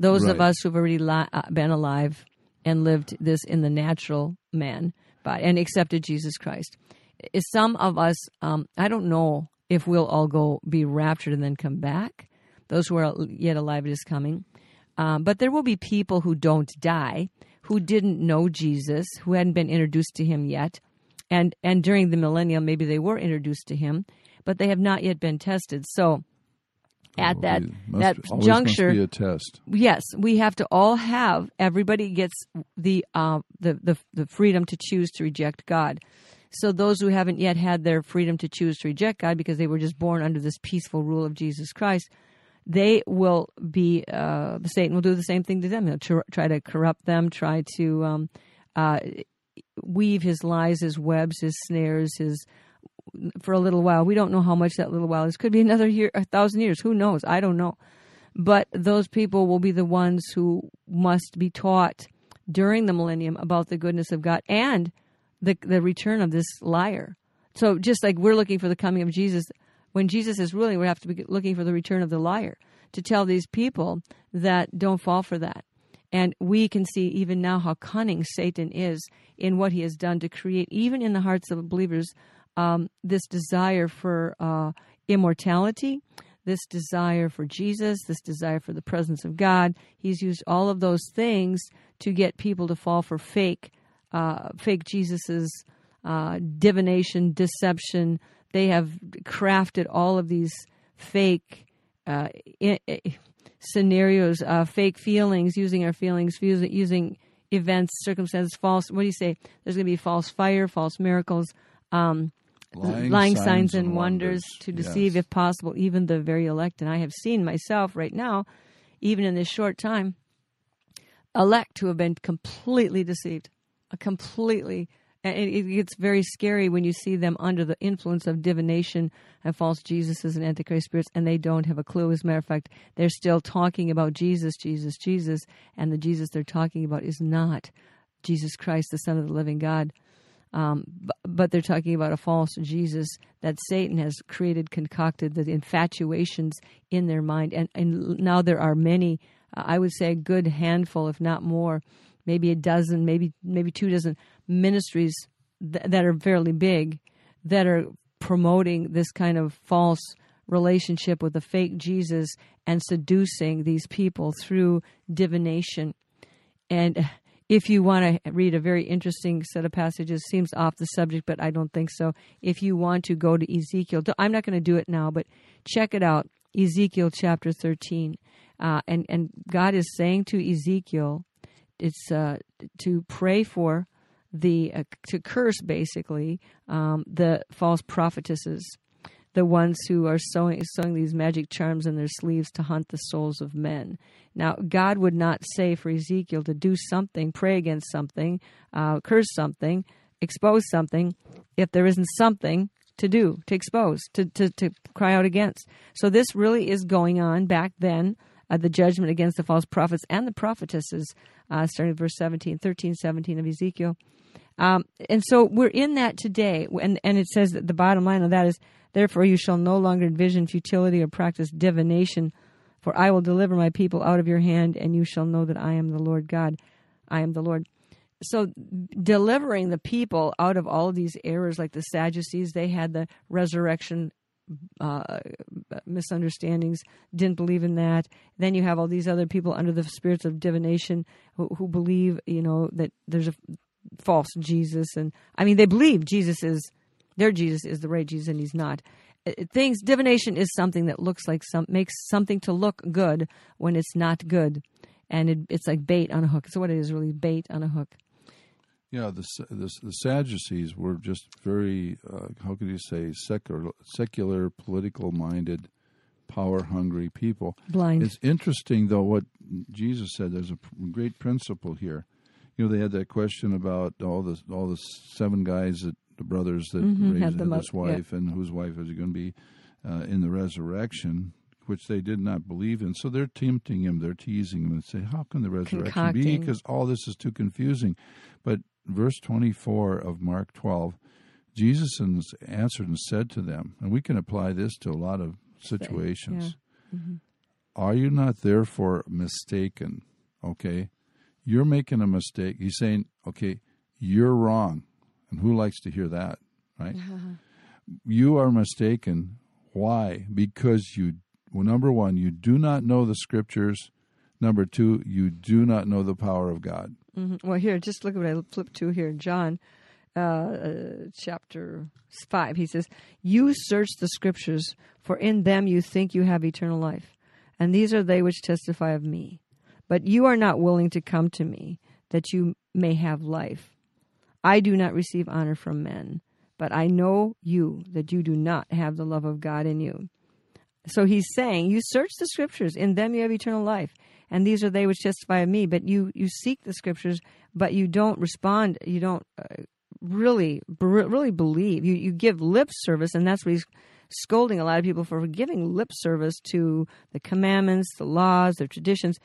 Those right. of us who've already li- uh, been alive and lived this in the natural man, but and accepted Jesus Christ some of us, um, I don't know if we'll all go be raptured and then come back. Those who are yet alive it is coming. Um, but there will be people who don't die, who didn't know Jesus, who hadn't been introduced to him yet. And, and during the millennium, maybe they were introduced to him, but they have not yet been tested. So at that Must- that juncture, must be a test. yes, we have to all have. Everybody gets the uh, the, the the freedom to choose to reject God. So those who haven't yet had their freedom to choose to reject God because they were just born under this peaceful rule of Jesus Christ, they will be uh, Satan will do the same thing to them. He'll tr- try to corrupt them, try to um, uh, weave his lies, his webs, his snares, his for a little while. We don't know how much that little while is. Could be another year, a thousand years. Who knows? I don't know. But those people will be the ones who must be taught during the millennium about the goodness of God and the the return of this liar. So just like we're looking for the coming of Jesus, when Jesus is ruling, we have to be looking for the return of the liar to tell these people that don't fall for that. And we can see even now how cunning Satan is in what he has done to create, even in the hearts of believers, um, this desire for uh, immortality, this desire for Jesus, this desire for the presence of God. He's used all of those things to get people to fall for fake, uh, fake Jesus's uh, divination, deception. They have crafted all of these fake uh, i- i- scenarios, uh, fake feelings, using our feelings, using, using events, circumstances, false. What do you say? There's going to be false fire, false miracles. Um, lying, signs, and wonders, to deceive, Yes. if possible, even the very elect. And I have seen myself right now, even in this short time, elect who have been completely deceived, completely. It, it gets very scary when you see them under the influence of divination and false Jesuses and antichrist spirits, and they don't have a clue. As a matter of fact, they're still talking about Jesus, Jesus, Jesus, and the Jesus they're talking about is not Jesus Christ, the Son of the living God um, but they're talking about a false Jesus that Satan has created, concocted the infatuations in their mind, and and now there are many. Uh, I would say a good handful, if not more, maybe a dozen, maybe maybe two dozen ministries th- that are fairly big that are promoting this kind of false relationship with a fake Jesus and seducing these people through divination. And if you want to read a very interesting set of passages, seems off the subject, but I don't think so. If you want to go to Ezekiel, I'm not going to do it now, but check it out. Ezekiel chapter 13. Uh, and, and God is saying to Ezekiel, it's uh, to pray for the, uh, to curse basically um, the false prophetesses the ones who are sewing, sewing these magic charms in their sleeves to hunt the souls of men. Now, God would not say for Ezekiel to do something, pray against something, uh, curse something, expose something, if there isn't something to do, to expose, to, to, to cry out against. So, this really is going on back then. Uh, the judgment against the false prophets and the prophetesses, uh, starting verse 17, 13, 17 of Ezekiel. Um, and so we're in that today. And, and it says that the bottom line of that is, Therefore you shall no longer envision futility or practice divination, for I will deliver my people out of your hand, and you shall know that I am the Lord God. I am the Lord. So, delivering the people out of all of these errors, like the Sadducees, they had the resurrection uh, misunderstandings, didn't believe in that. Then you have all these other people under the spirits of divination who, who believe, you know, that there's a false Jesus, and I mean, they believe Jesus is their Jesus is the right Jesus, and he's not. Uh, Things divination is something that looks like some makes something to look good when it's not good, and it, it's like bait on a hook. So what it is really bait on a hook. Yeah, the the, the Sadducees were just very uh, how could you say secular, secular, political minded, power hungry people. Blind. It's interesting though what Jesus said. There's a great principle here. You know, they had that question about all the all the seven guys that the brothers that Mhm, raised this up, yeah. wife and whose wife is going to be uh, in the resurrection, which they did not believe in. So they're tempting him, they're teasing him, and say, "How can the resurrection be? Because all this is too confusing." But verse twenty-four of Mark twelve, Jesus answered and said to them, and we can apply this to a lot of situations. Mm-hmm. Are you not therefore mistaken? Okay, you're making a mistake. He's saying, okay, you're wrong. And who likes to hear that, right? Uh-huh. You are mistaken Why? Because you, well, number one, you do not know the scriptures. Number two, you do not know the power of God. Mhm. Well, here, just look at what I flipped to here. John uh, uh, chapter 5. He says, You search the scriptures, for in them you think you have eternal life. And these are they which testify of me. But you are not willing to come to me, that you may have life. I do not receive honor from men, but I know you, that you do not have the love of God in you. So he's saying, You search the scriptures, in them you have eternal life. And these are they which testify me. But you, you seek the scriptures, but you don't respond. You don't uh, really, really believe. You, you give lip service, and that's what he's scolding a lot of people for giving lip service to the commandments, the laws, the traditions,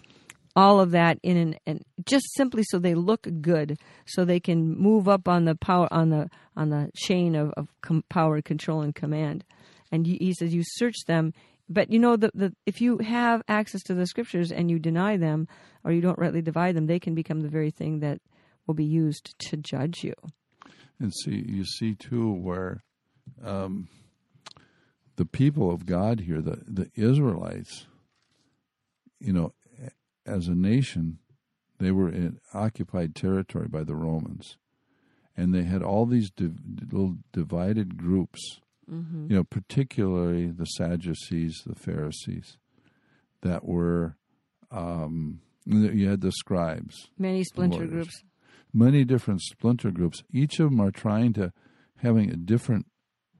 all of that in an and just simply so they look good, so they can move up on the power on the on the chain of, of com- power, control, and command. And he says you search them but you know the, the if you have access to the scriptures and you deny them or you don't rightly divide them, they can become the very thing that will be used to judge you. And see, you see too where um, the people of God here, the the Israelites, you know, as a nation, they were in occupied territory by the Romans, and they had all these little divided groups. Mm-hmm. You know, particularly the Sadducees, the Pharisees, that were. Um, you had the scribes, Many splinter Lawyers. groups. many different splinter groups. Each of them are trying to having a different.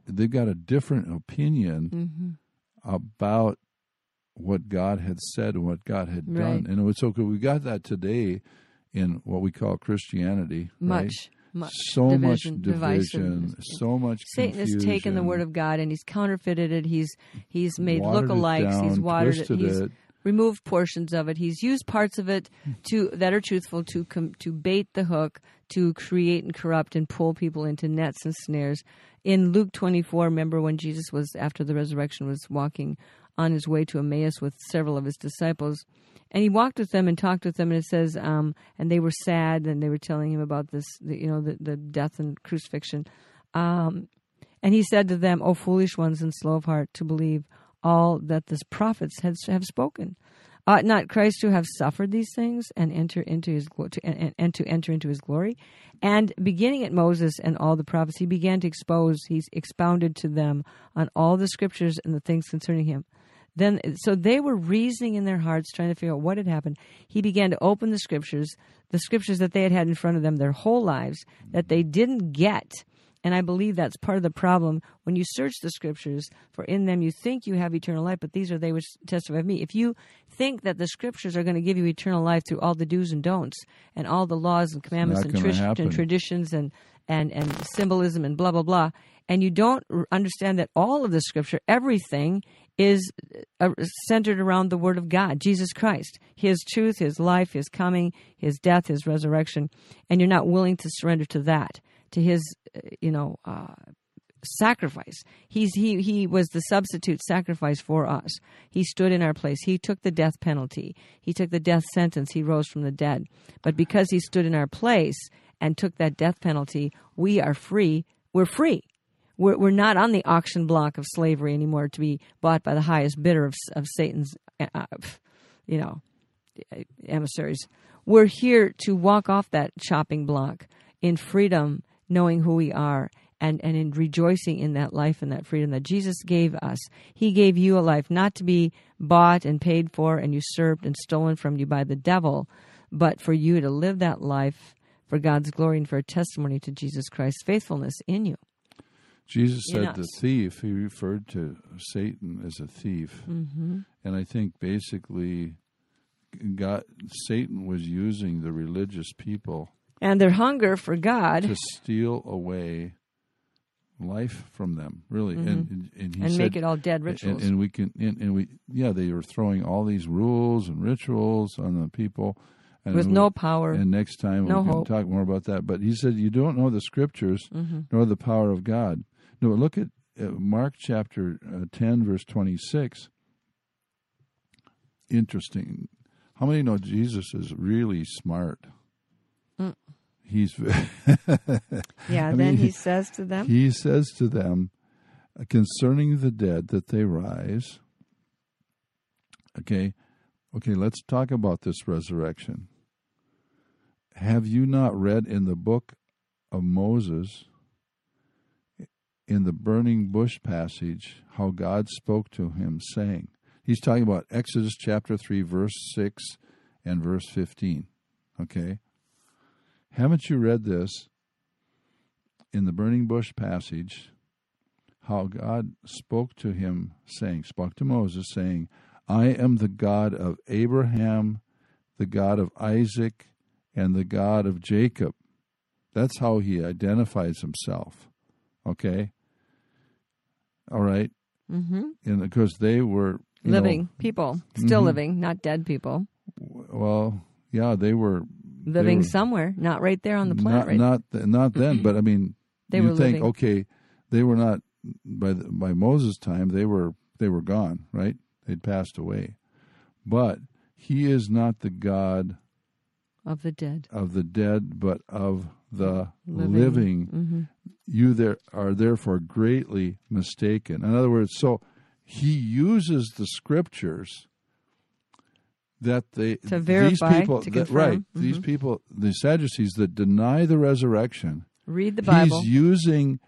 They've got a different opinion Mm-hmm. about what God had said and what God had Right. done. And it's okay. We got that today in what we call Christianity. right? Much. So much division, division, so much Satan has taken the word of God and he's counterfeited it. He's he's made watered lookalikes. he's watered it. He's it. removed portions of it. He's used parts of it to that are truthful to com, to bait the hook, to create and corrupt and pull people into nets and snares. In Luke 24, remember when Jesus was after the resurrection was walking on his way to Emmaus with several of his disciples, and he walked with them and talked with them, and it says, um, and they were sad, and they were telling him about this, the, you know, the, the death and crucifixion. Um, and he said to them, O foolish ones and slow of heart to believe all that the prophets had, have spoken. Ought not Christ to have suffered these things and enter into his to, and, and to enter into his glory? And beginning at Moses and all the prophets, he began to expose. He's expounded to them on all the scriptures and the things concerning him. Then, so they were reasoning in their hearts, trying to figure out what had happened. He began to open the scriptures, the scriptures that they had had in front of them their whole lives that they didn't get. And I believe that's part of the problem when you search the scriptures, for in them you think you have eternal life, but these are they which testify of me. If you think that the scriptures are going to give you eternal life through all the do's and don'ts and all the laws and commandments and, happen. and traditions and, and, and symbolism and blah, blah, blah, and you don't understand that all of the scripture, everything, is uh, centered around the Word of God, Jesus Christ, His truth, His life, His coming, His death, His resurrection, and you're not willing to surrender to that, to His, uh, you know, uh, sacrifice. He's he he was the substitute sacrifice for us. He stood in our place. He took the death penalty. He took the death sentence. He rose from the dead. But because he stood in our place and took that death penalty, we are free. We're free. We're, we're not on the auction block of slavery anymore to be bought by the highest bidder of, of Satan's, uh, you know, emissaries. We're here to walk off that chopping block in freedom, knowing who we are, and, and in rejoicing in that life and that freedom that Jesus gave us. He gave you a life not to be bought and paid for and usurped and stolen from you by the devil, but for you to live that life for God's glory and for a testimony to Jesus Christ's faithfulness in you. Jesus said the thief, he referred to Satan as a thief. Mm-hmm. And I think basically God Satan was using the religious people And their hunger for God to steal away life from them, really. And and, and he Mm-hmm. and said, make it all dead and, rituals. and we can and, and we yeah, they were throwing all these rules and rituals on the people and with we- no power. and next time no we can hope. talk more about that. But he said, You don't know the scriptures Mm-hmm. nor the power of God. No, look at uh, Mark chapter uh, 10, verse 26. Interesting. How many know Jesus is really smart? Mm. He's yeah, I then mean, he says to them, he says to them, concerning the dead that they rise. Okay, okay, let's talk about this resurrection. Have you not read in the book of Moses, in the burning bush passage, how God spoke to him, saying, He's talking about Exodus chapter 3, verse 6 and verse 15. Okay? Haven't you read this in the burning bush passage? How God spoke to him, saying, spoke to Moses, saying, I am the God of Abraham, the God of Isaac, and the God of Jacob. That's how he identifies himself. Okay? All right? Mm-hmm. And because they were living know, people, still Mhm. living, not dead people, well, yeah, they were living were- somewhere, not right there on the planet. not right? not th- not then, but I mean, They you were think living. okay, they were not by the, by Moses' time. They were they were gone, right? They'd passed away, but he is not the God of the dead, of the dead, but of the living. living. hmm You there are therefore greatly mistaken. In other words, so he uses the scriptures that they To these people to that, right these Mhm. people the Sadducees that deny the resurrection Read the Bible. he's using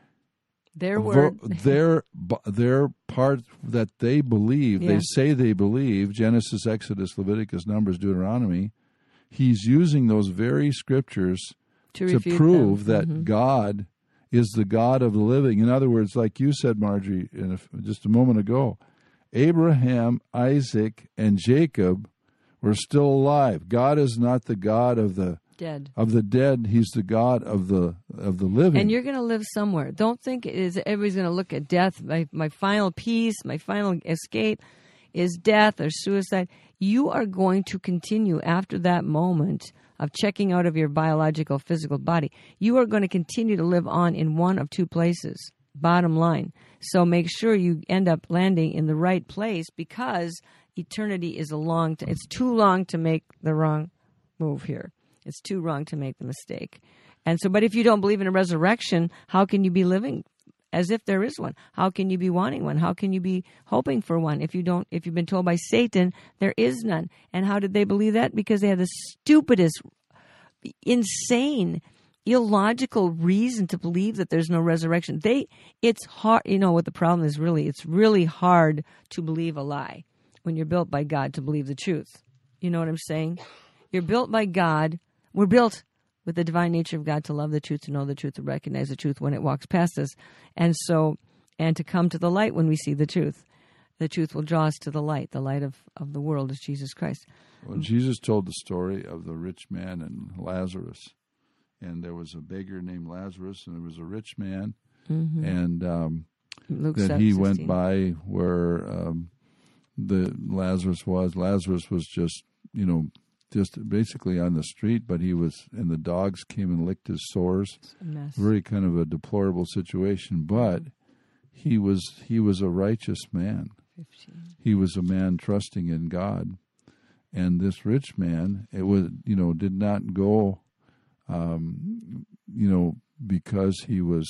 Their word. their their part that they believe Yeah. they say they believe Genesis Exodus Leviticus Numbers Deuteronomy he's using those very scriptures to, to prove them. that Mhm. God is the God of the living. In other words, like you said, Marjorie, in a, just a moment ago, Abraham, Isaac, and Jacob were still alive. God is not the God of the dead. of the dead; He's the God of the of the living. And you're going to live somewhere. Don't think it is everybody's going to look at death. My my final peace, my final escape, is death or suicide. You are going to continue after that moment of checking out of your biological physical body. You are going to continue to live on in one of two places. Bottom line. So make sure you end up landing in the right place because eternity is a long. T- it's too long to make the wrong move here. It's too wrong to make the mistake. And so, but if you don't believe in a resurrection, how can you be living as if there is one? How can you be wanting one? How can you be hoping for one if you don't? If you've been told by Satan there is none, and how did they believe that? Because they had the stupidest, insane, illogical reason to believe that there's no resurrection. They, it's hard. You know what the problem is? Really, it's really hard to believe a lie when you're built by God to believe the truth. You know what I'm saying? You're built by God. We're built with the divine nature of God to love the truth, to know the truth, to recognize the truth when it walks past us. And so, and to come to the light when we see the truth. The truth will draw us to the light. The light of, of the world is Jesus Christ. Well, Jesus told the story of the rich man and Lazarus, and there was a beggar named Lazarus, and there was a rich man, and um, Luke that 7, he 16. went by where um, the Lazarus was. Lazarus was just, you know, just basically on the street, but he was, and the dogs came and licked his sores. A mess. Very kind of a deplorable situation, but he was he was a righteous man. 15. He was a man trusting in God, and this rich man, it was, you know, did not go, um, you know, because he was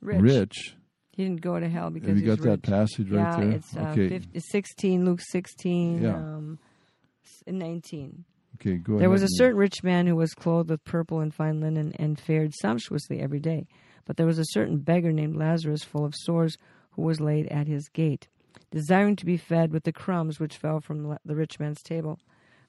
Rich. rich. He didn't go to hell because Have you got that passage right yeah, there? it's uh, okay, 50, 16, Luke 16, Yeah. um, 19. Okay, go ahead. There was a certain rich man who was clothed with purple and fine linen and fared sumptuously every day. But there was a certain beggar named Lazarus, full of sores, who was laid at his gate, desiring to be fed with the crumbs which fell from the rich man's table.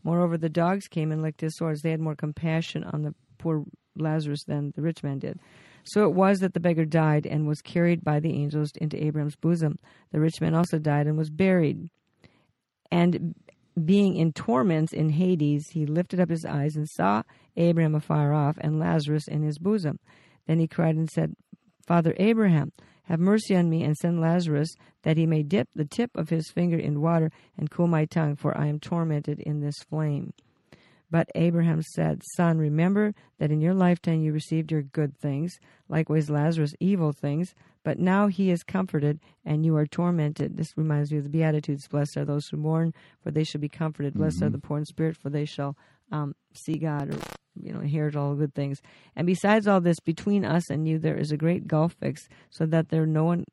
Moreover, the dogs came and licked his sores. They had more compassion on the poor Lazarus than the rich man did. So it was that the beggar died and was carried by the angels into Abraham's bosom. The rich man also died and was buried. And being in torments in Hades, he lifted up his eyes and saw Abraham afar off and Lazarus in his bosom. Then he cried and said, Father Abraham, have mercy on me and send Lazarus that he may dip the tip of his finger in water and cool my tongue, for I am tormented in this flame. But Abraham said, Son, remember that in your lifetime you received your good things, likewise Lazarus evil things, but now he is comforted and you are tormented. This reminds me of the Beatitudes. Blessed are those who mourn, for they shall be comforted. Blessed are the poor in spirit, for they shall um, see God or you know inherit all good things. And besides all this, between us and you there is a great gulf fixed, so that there no one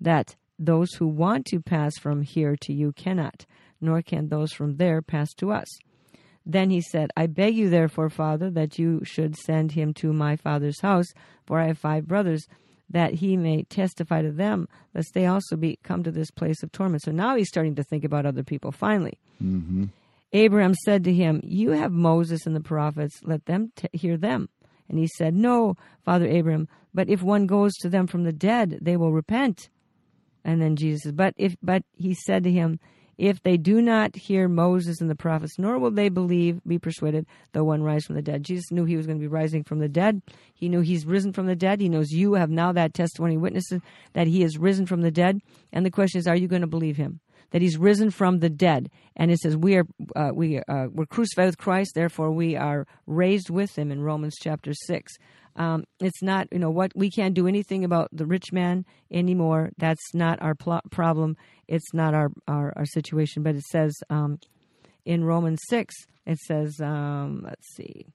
that those who want to pass from here to you cannot, nor can those from there pass to us. Then he said, I beg you, therefore, Father, that you should send him to my father's house, for I have five brothers, that he may testify to them, lest they also be come to this place of torment. So now he's starting to think about other people, finally. Mm-hmm. Abraham said to him, You have Moses and the prophets, let them t- hear them. And he said, No, Father Abraham, but if one goes to them from the dead, they will repent. And then Jesus says, But if but he said to him, If they do not hear Moses and the prophets, nor will they believe, be persuaded, though one rise from the dead. Jesus knew he was going to be rising from the dead. He knew he's risen from the dead. He knows you have now that testimony witnesses that he is risen from the dead. And the question is, are you going to believe him? That he's risen from the dead, and it says we are uh, we uh, we're crucified with Christ, therefore we are raised with him in Romans chapter six. Um, it's not, you know, what we can't do anything about the rich man anymore. That's not our pl- problem. It's not our, our, our, situation. But it says um, in Romans 6, it says, um, let's see.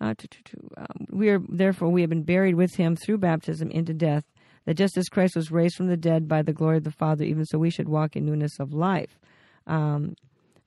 Uh, um, we are therefore we have been buried with him through baptism into death, that just as Christ was raised from the dead by the glory of the Father, even so we should walk in newness of life. Um,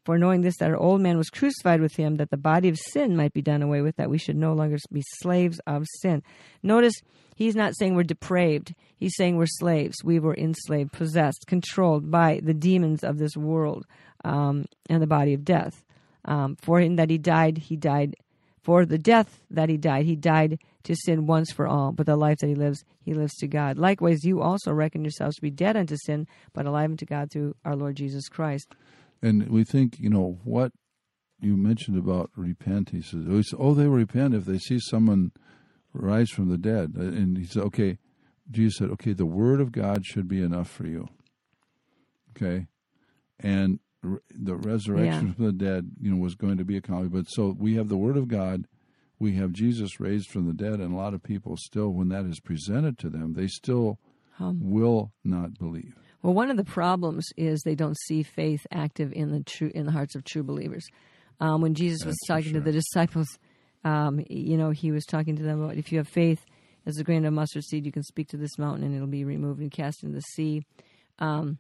for knowing this, that our old man was crucified with him, that the body of sin might be done away with, that we should no longer be slaves of sin. Notice he's not saying we're depraved. He's saying we're slaves. We were enslaved, possessed, controlled by the demons of this world um, and the body of death. Um, for him that he died, he died. For the death that he died, he died to sin once for all. But the life that he lives, he lives to God. Likewise, you also reckon yourselves to be dead unto sin, but alive unto God through our Lord Jesus Christ. And we think, you know, what you mentioned about repent. He says, oh, oh they will repent if they see someone rise from the dead. And he said, okay, Jesus said, okay, the word of God should be enough for you. Okay? And the resurrection yeah. from the dead, you know, was going to be accomplished. But so we have the word of God, we have Jesus raised from the dead, and a lot of people still, when that is presented to them, they still um, will not believe. Well, one of the problems is they don't see faith active in the true in the hearts of true believers. Um, when Jesus was talking sure. to the disciples, um, you know, he was talking to them about if you have faith as a grain of mustard seed, you can speak to this mountain and it'll be removed and cast into the sea. Um,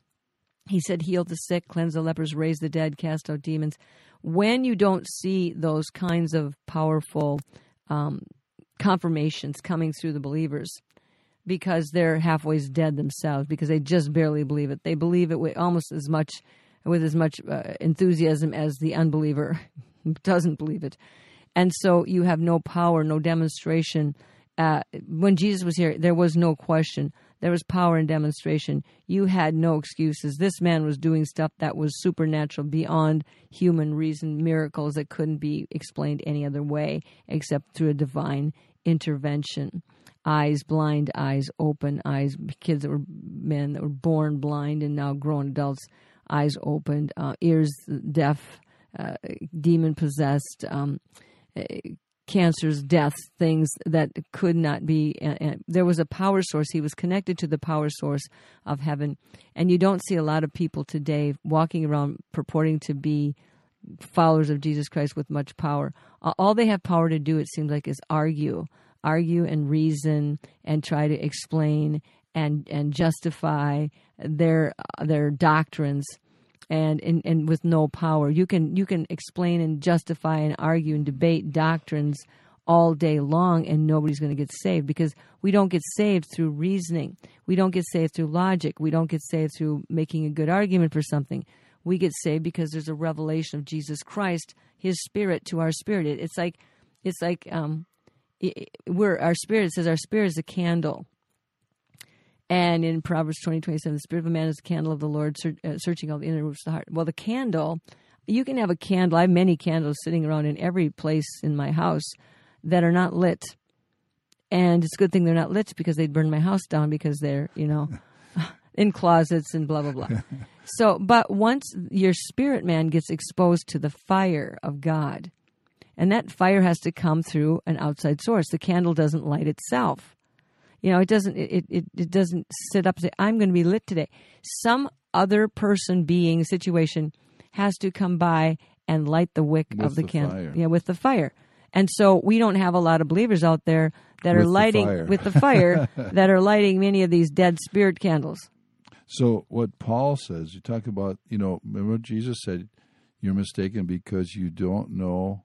he said, heal the sick, cleanse the lepers, raise the dead, cast out demons. When you don't see those kinds of powerful um, confirmations coming through the believers, because they're halfway dead themselves because they just barely believe it. They believe it with almost as much with as much uh, enthusiasm as the unbeliever doesn't believe it. And so you have no power, no demonstration. Uh, when Jesus was here, there was no question. There was power in demonstration. You had no excuses. This man was doing stuff that was supernatural, beyond human reason, miracles that couldn't be explained any other way except through a divine intervention eyes blind, eyes open, eyes kids that were men that were born blind and now grown adults, eyes opened, uh, ears deaf, uh, demon possessed, um, cancers, deaths, things that could not be. Uh, there was a power source. He was connected to the power source of heaven, and you don't see a lot of people today walking around purporting to be followers of Jesus Christ with much power. All they have power to do, it seems like, is argue argue and reason and try to explain and and justify their their doctrines and, and and with no power. You can you can explain and justify and argue and debate doctrines all day long and nobody's going to get saved because we don't get saved through reasoning. We don't get saved through logic. We don't get saved through making a good argument for something. We get saved because there's a revelation of Jesus Christ his spirit to our spirit. It, it's like it's like um, we're our spirit says our spirit is a candle. And in Proverbs twenty twenty seven, the spirit of a man is the candle of the Lord, uh, searching all the inner rooms of the heart. Well, the candle, you can have a candle. I have many candles sitting around in every place in my house that are not lit. And it's a good thing they're not lit because they'd burn my house down because they're, you know, in closets and blah, blah, blah. so, but once your spirit man gets exposed to the fire of God, and that fire has to come through an outside source. The candle doesn't light itself. You know, it doesn't it, it, it doesn't sit up and say, I'm going to be lit today. Some other person, being, situation has to come by and light the wick with of the, the candle. Yeah, with the fire. And so we don't have a lot of believers out there that with are lighting the with the fire that are lighting many of these dead spirit candles. So what Paul says, you talk about, you know, remember Jesus said, you're mistaken because you don't know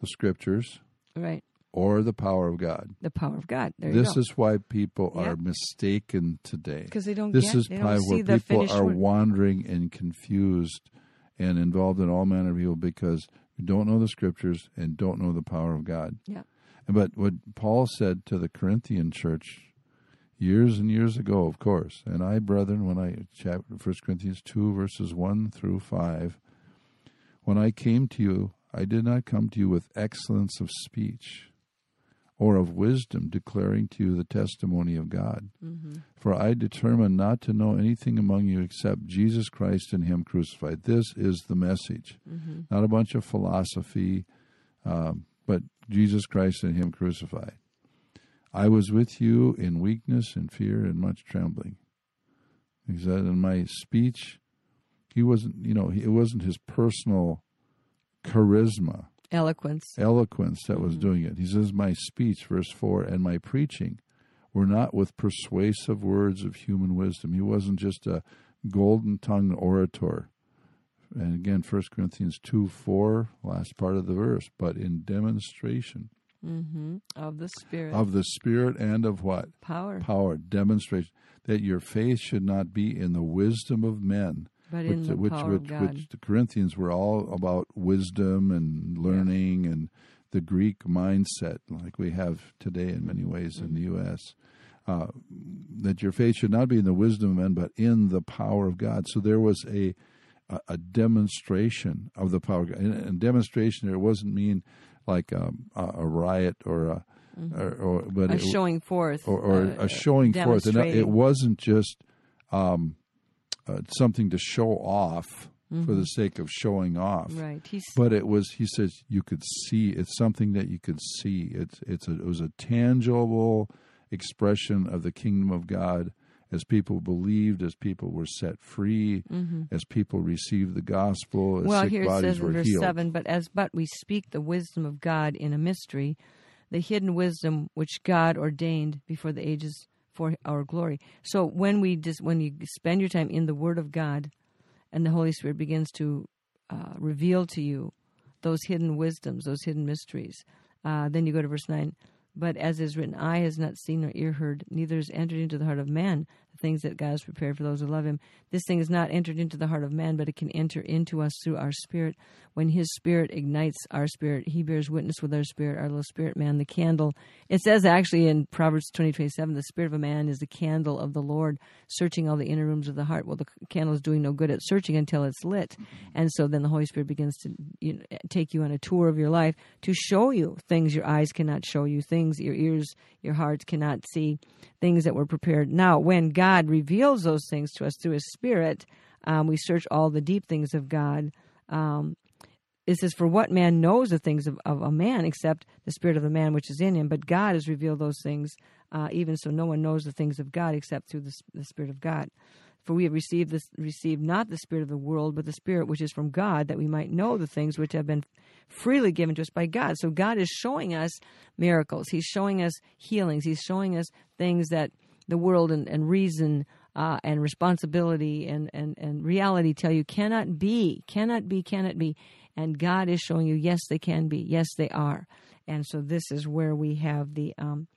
the scriptures Right. Or the power of God. The power of God. There This you go. is why people Yeah. are mistaken today. because they don't This get, is they probably don't where people are work. wandering and confused and involved in all manner of evil because you don't know the scriptures and don't know the power of God. Yeah. But what Paul said to the Corinthian church years and years ago, of course, and I, brethren, when I chapter First Corinthians two verses one through five, when I came to you, I did not come to you with excellence of speech or of wisdom, declaring to you the testimony of God. Mm-hmm. For I determined not to know anything among you except Jesus Christ and Him crucified. This is the message, Mm-hmm. not a bunch of philosophy, um, but Jesus Christ and Him crucified. I was with you in weakness and fear and much trembling. He said, in my speech, he wasn't, you know, it wasn't his personal charisma Eloquence. eloquence that was Mhm. doing it. He says, My speech, verse 4, and my preaching were not with persuasive words of human wisdom. He wasn't just a golden tongued orator. And again, 1 Corinthians 2 4, last part of the verse, but in demonstration Mm-hmm. Of the Spirit. of the Spirit and of what? power. Power, demonstration. That your faith should not be in the wisdom of men, but which, the which, which, which the Corinthians were all about wisdom and learning and the Greek mindset, like we have today in many ways in the Mm-hmm. U.S. Uh, that your faith should not be in the wisdom of men, but in the power of God. So there was a a, a demonstration of the power of God. And, and demonstration there wasn't mean like um, a, a riot or a or, or but Mm-hmm. a it, showing forth. or, or uh, a showing forth. And it wasn't just um, uh, something to show off for the sake of showing off. Mm-hmm. Right. He's But it was. He says you could see. It's something that you could see. It's it's a, it was a tangible expression of the kingdom of God as people believed, as people were set free, as people received the gospel, as Mm-hmm. well, sick here it bodies says in verse healed. seven. But as but we speak the wisdom of God in a mystery, the hidden wisdom which God ordained before the ages for our glory. So when we just when you spend your time in the Word of God, and the Holy Spirit begins to uh, reveal to you those hidden wisdoms, those hidden mysteries, uh, then you go to verse nine. But as is written, eye has not seen nor ear heard, neither has entered into the heart of man things that God has prepared for those who love him. This thing is not entered into the heart of man, but it can enter into us through our spirit. When his spirit ignites our spirit, he bears witness with our spirit, our little spirit man, the candle. It says actually in Proverbs twenty twenty seven, the spirit of a man is the candle of the Lord, searching all the inner rooms of the heart. Well, the candle is doing no good at searching until it's lit. And so then the Holy Spirit begins to you know, take you on a tour of your life to show you things your eyes cannot show you, things your ears, your hearts cannot see, things that were prepared. Now, when God reveals those things to us through His Spirit, um, we search all the deep things of God. Um, it says, For what man knows the things of, of a man except the spirit of the man which is in him? But God has revealed those things, uh, even so no one knows the things of God except through the, the Spirit of God. For we have received this received not the spirit of the world, but the spirit which is from God, that we might know the things which have been freely given to us by God. So God is showing us miracles. He's showing us healings. He's showing us things that the world and, and reason uh, and responsibility and, and, and reality tell you cannot be, cannot be, cannot be. And God is showing you, yes, they can be. Yes, they are. And so this is where we have the um,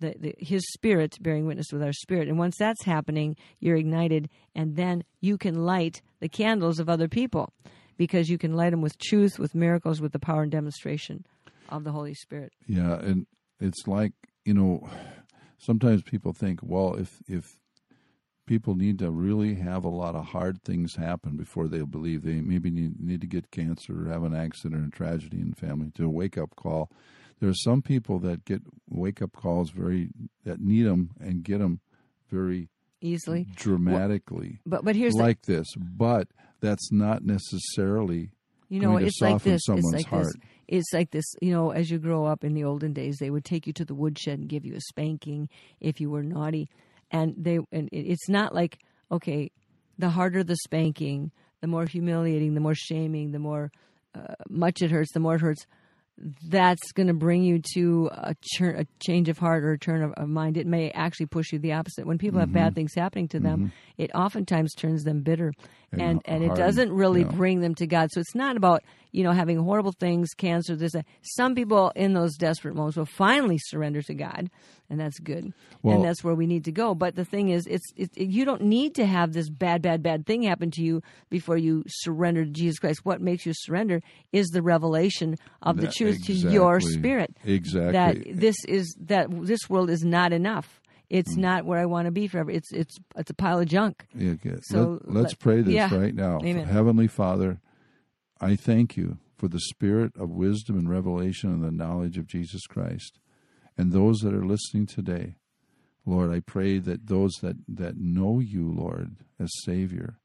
the, the, his spirit bearing witness with our spirit. And once that's happening, you're ignited, and then you can light the candles of other people because you can light them with truth, with miracles, with the power and demonstration of the Holy Spirit. Yeah, and it's like you know, sometimes people think, well, if if people need to really have a lot of hard things happen before they'll believe, they maybe need, need to get cancer or have an accident or a tragedy in the family to a wake up call. There are some people that get wake up calls very that need them and get them very Easily, dramatically, but but here's like this. But that's not necessarily the, you know it's like this. It's like heart. this. It's like this. You know, as you grow up in the olden days, they would take you to the woodshed and give you a spanking if you were naughty, and they and it's not like okay, the harder the spanking, the more humiliating, the more shaming, the more uh, much it hurts, the more it hurts. that's going to bring you to a, chur- a change of heart or a turn of, of mind. It may actually push you the opposite. When people have Mm-hmm. bad things happening to them, it oftentimes turns them bitter, And and and, it doesn't really bring them to God. So it's not about you know having horrible things, cancer. This, that. some people in those desperate moments will finally surrender to God, and that's good. Well- and that's where we need to go. But the thing is, it's, it's you don't need to have this bad, bad, bad thing happen to you before you surrender to Jesus Christ. What makes you surrender is the revelation of the truth to your spirit. Exactly. That this is that this world is not enough. It's Mm. not where I want to be forever. It's it's it's a pile of junk. Yeah, good. So Let, us pray this yeah. right now. Amen. Heavenly Father, I thank you for the spirit of wisdom and revelation and the knowledge of Jesus Christ. And those that are listening today, Lord, I pray that those that, that know you, Lord, as Savior,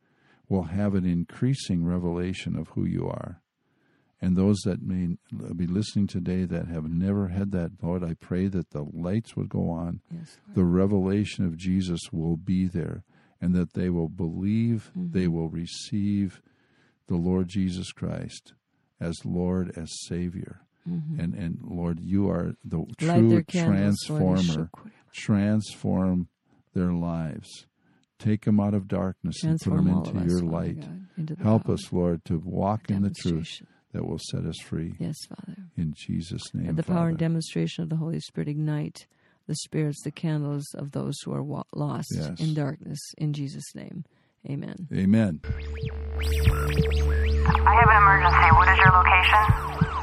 will have an increasing revelation of who you are. And those that may be listening today that have never had that, Lord, I pray that the lights would go on Yes. the revelation of Jesus will be there and that they will believe, Mm-hmm. they will receive the Lord Jesus Christ as Lord, as Savior. And, and Lord, you are the Mm-hmm. Light true transformer. Transform their lives. Take them out of darkness Transform and put them us, into your light. God, into the Help power, us, Lord, to walk in the truth. That will set us free. Yes, Father. In Jesus' name. Let the power and demonstration of the Holy Spirit ignite the spirits, the candles of those who are wa- lost Yes. in darkness. In Jesus' name, Amen. Amen. I have an emergency. What is your location?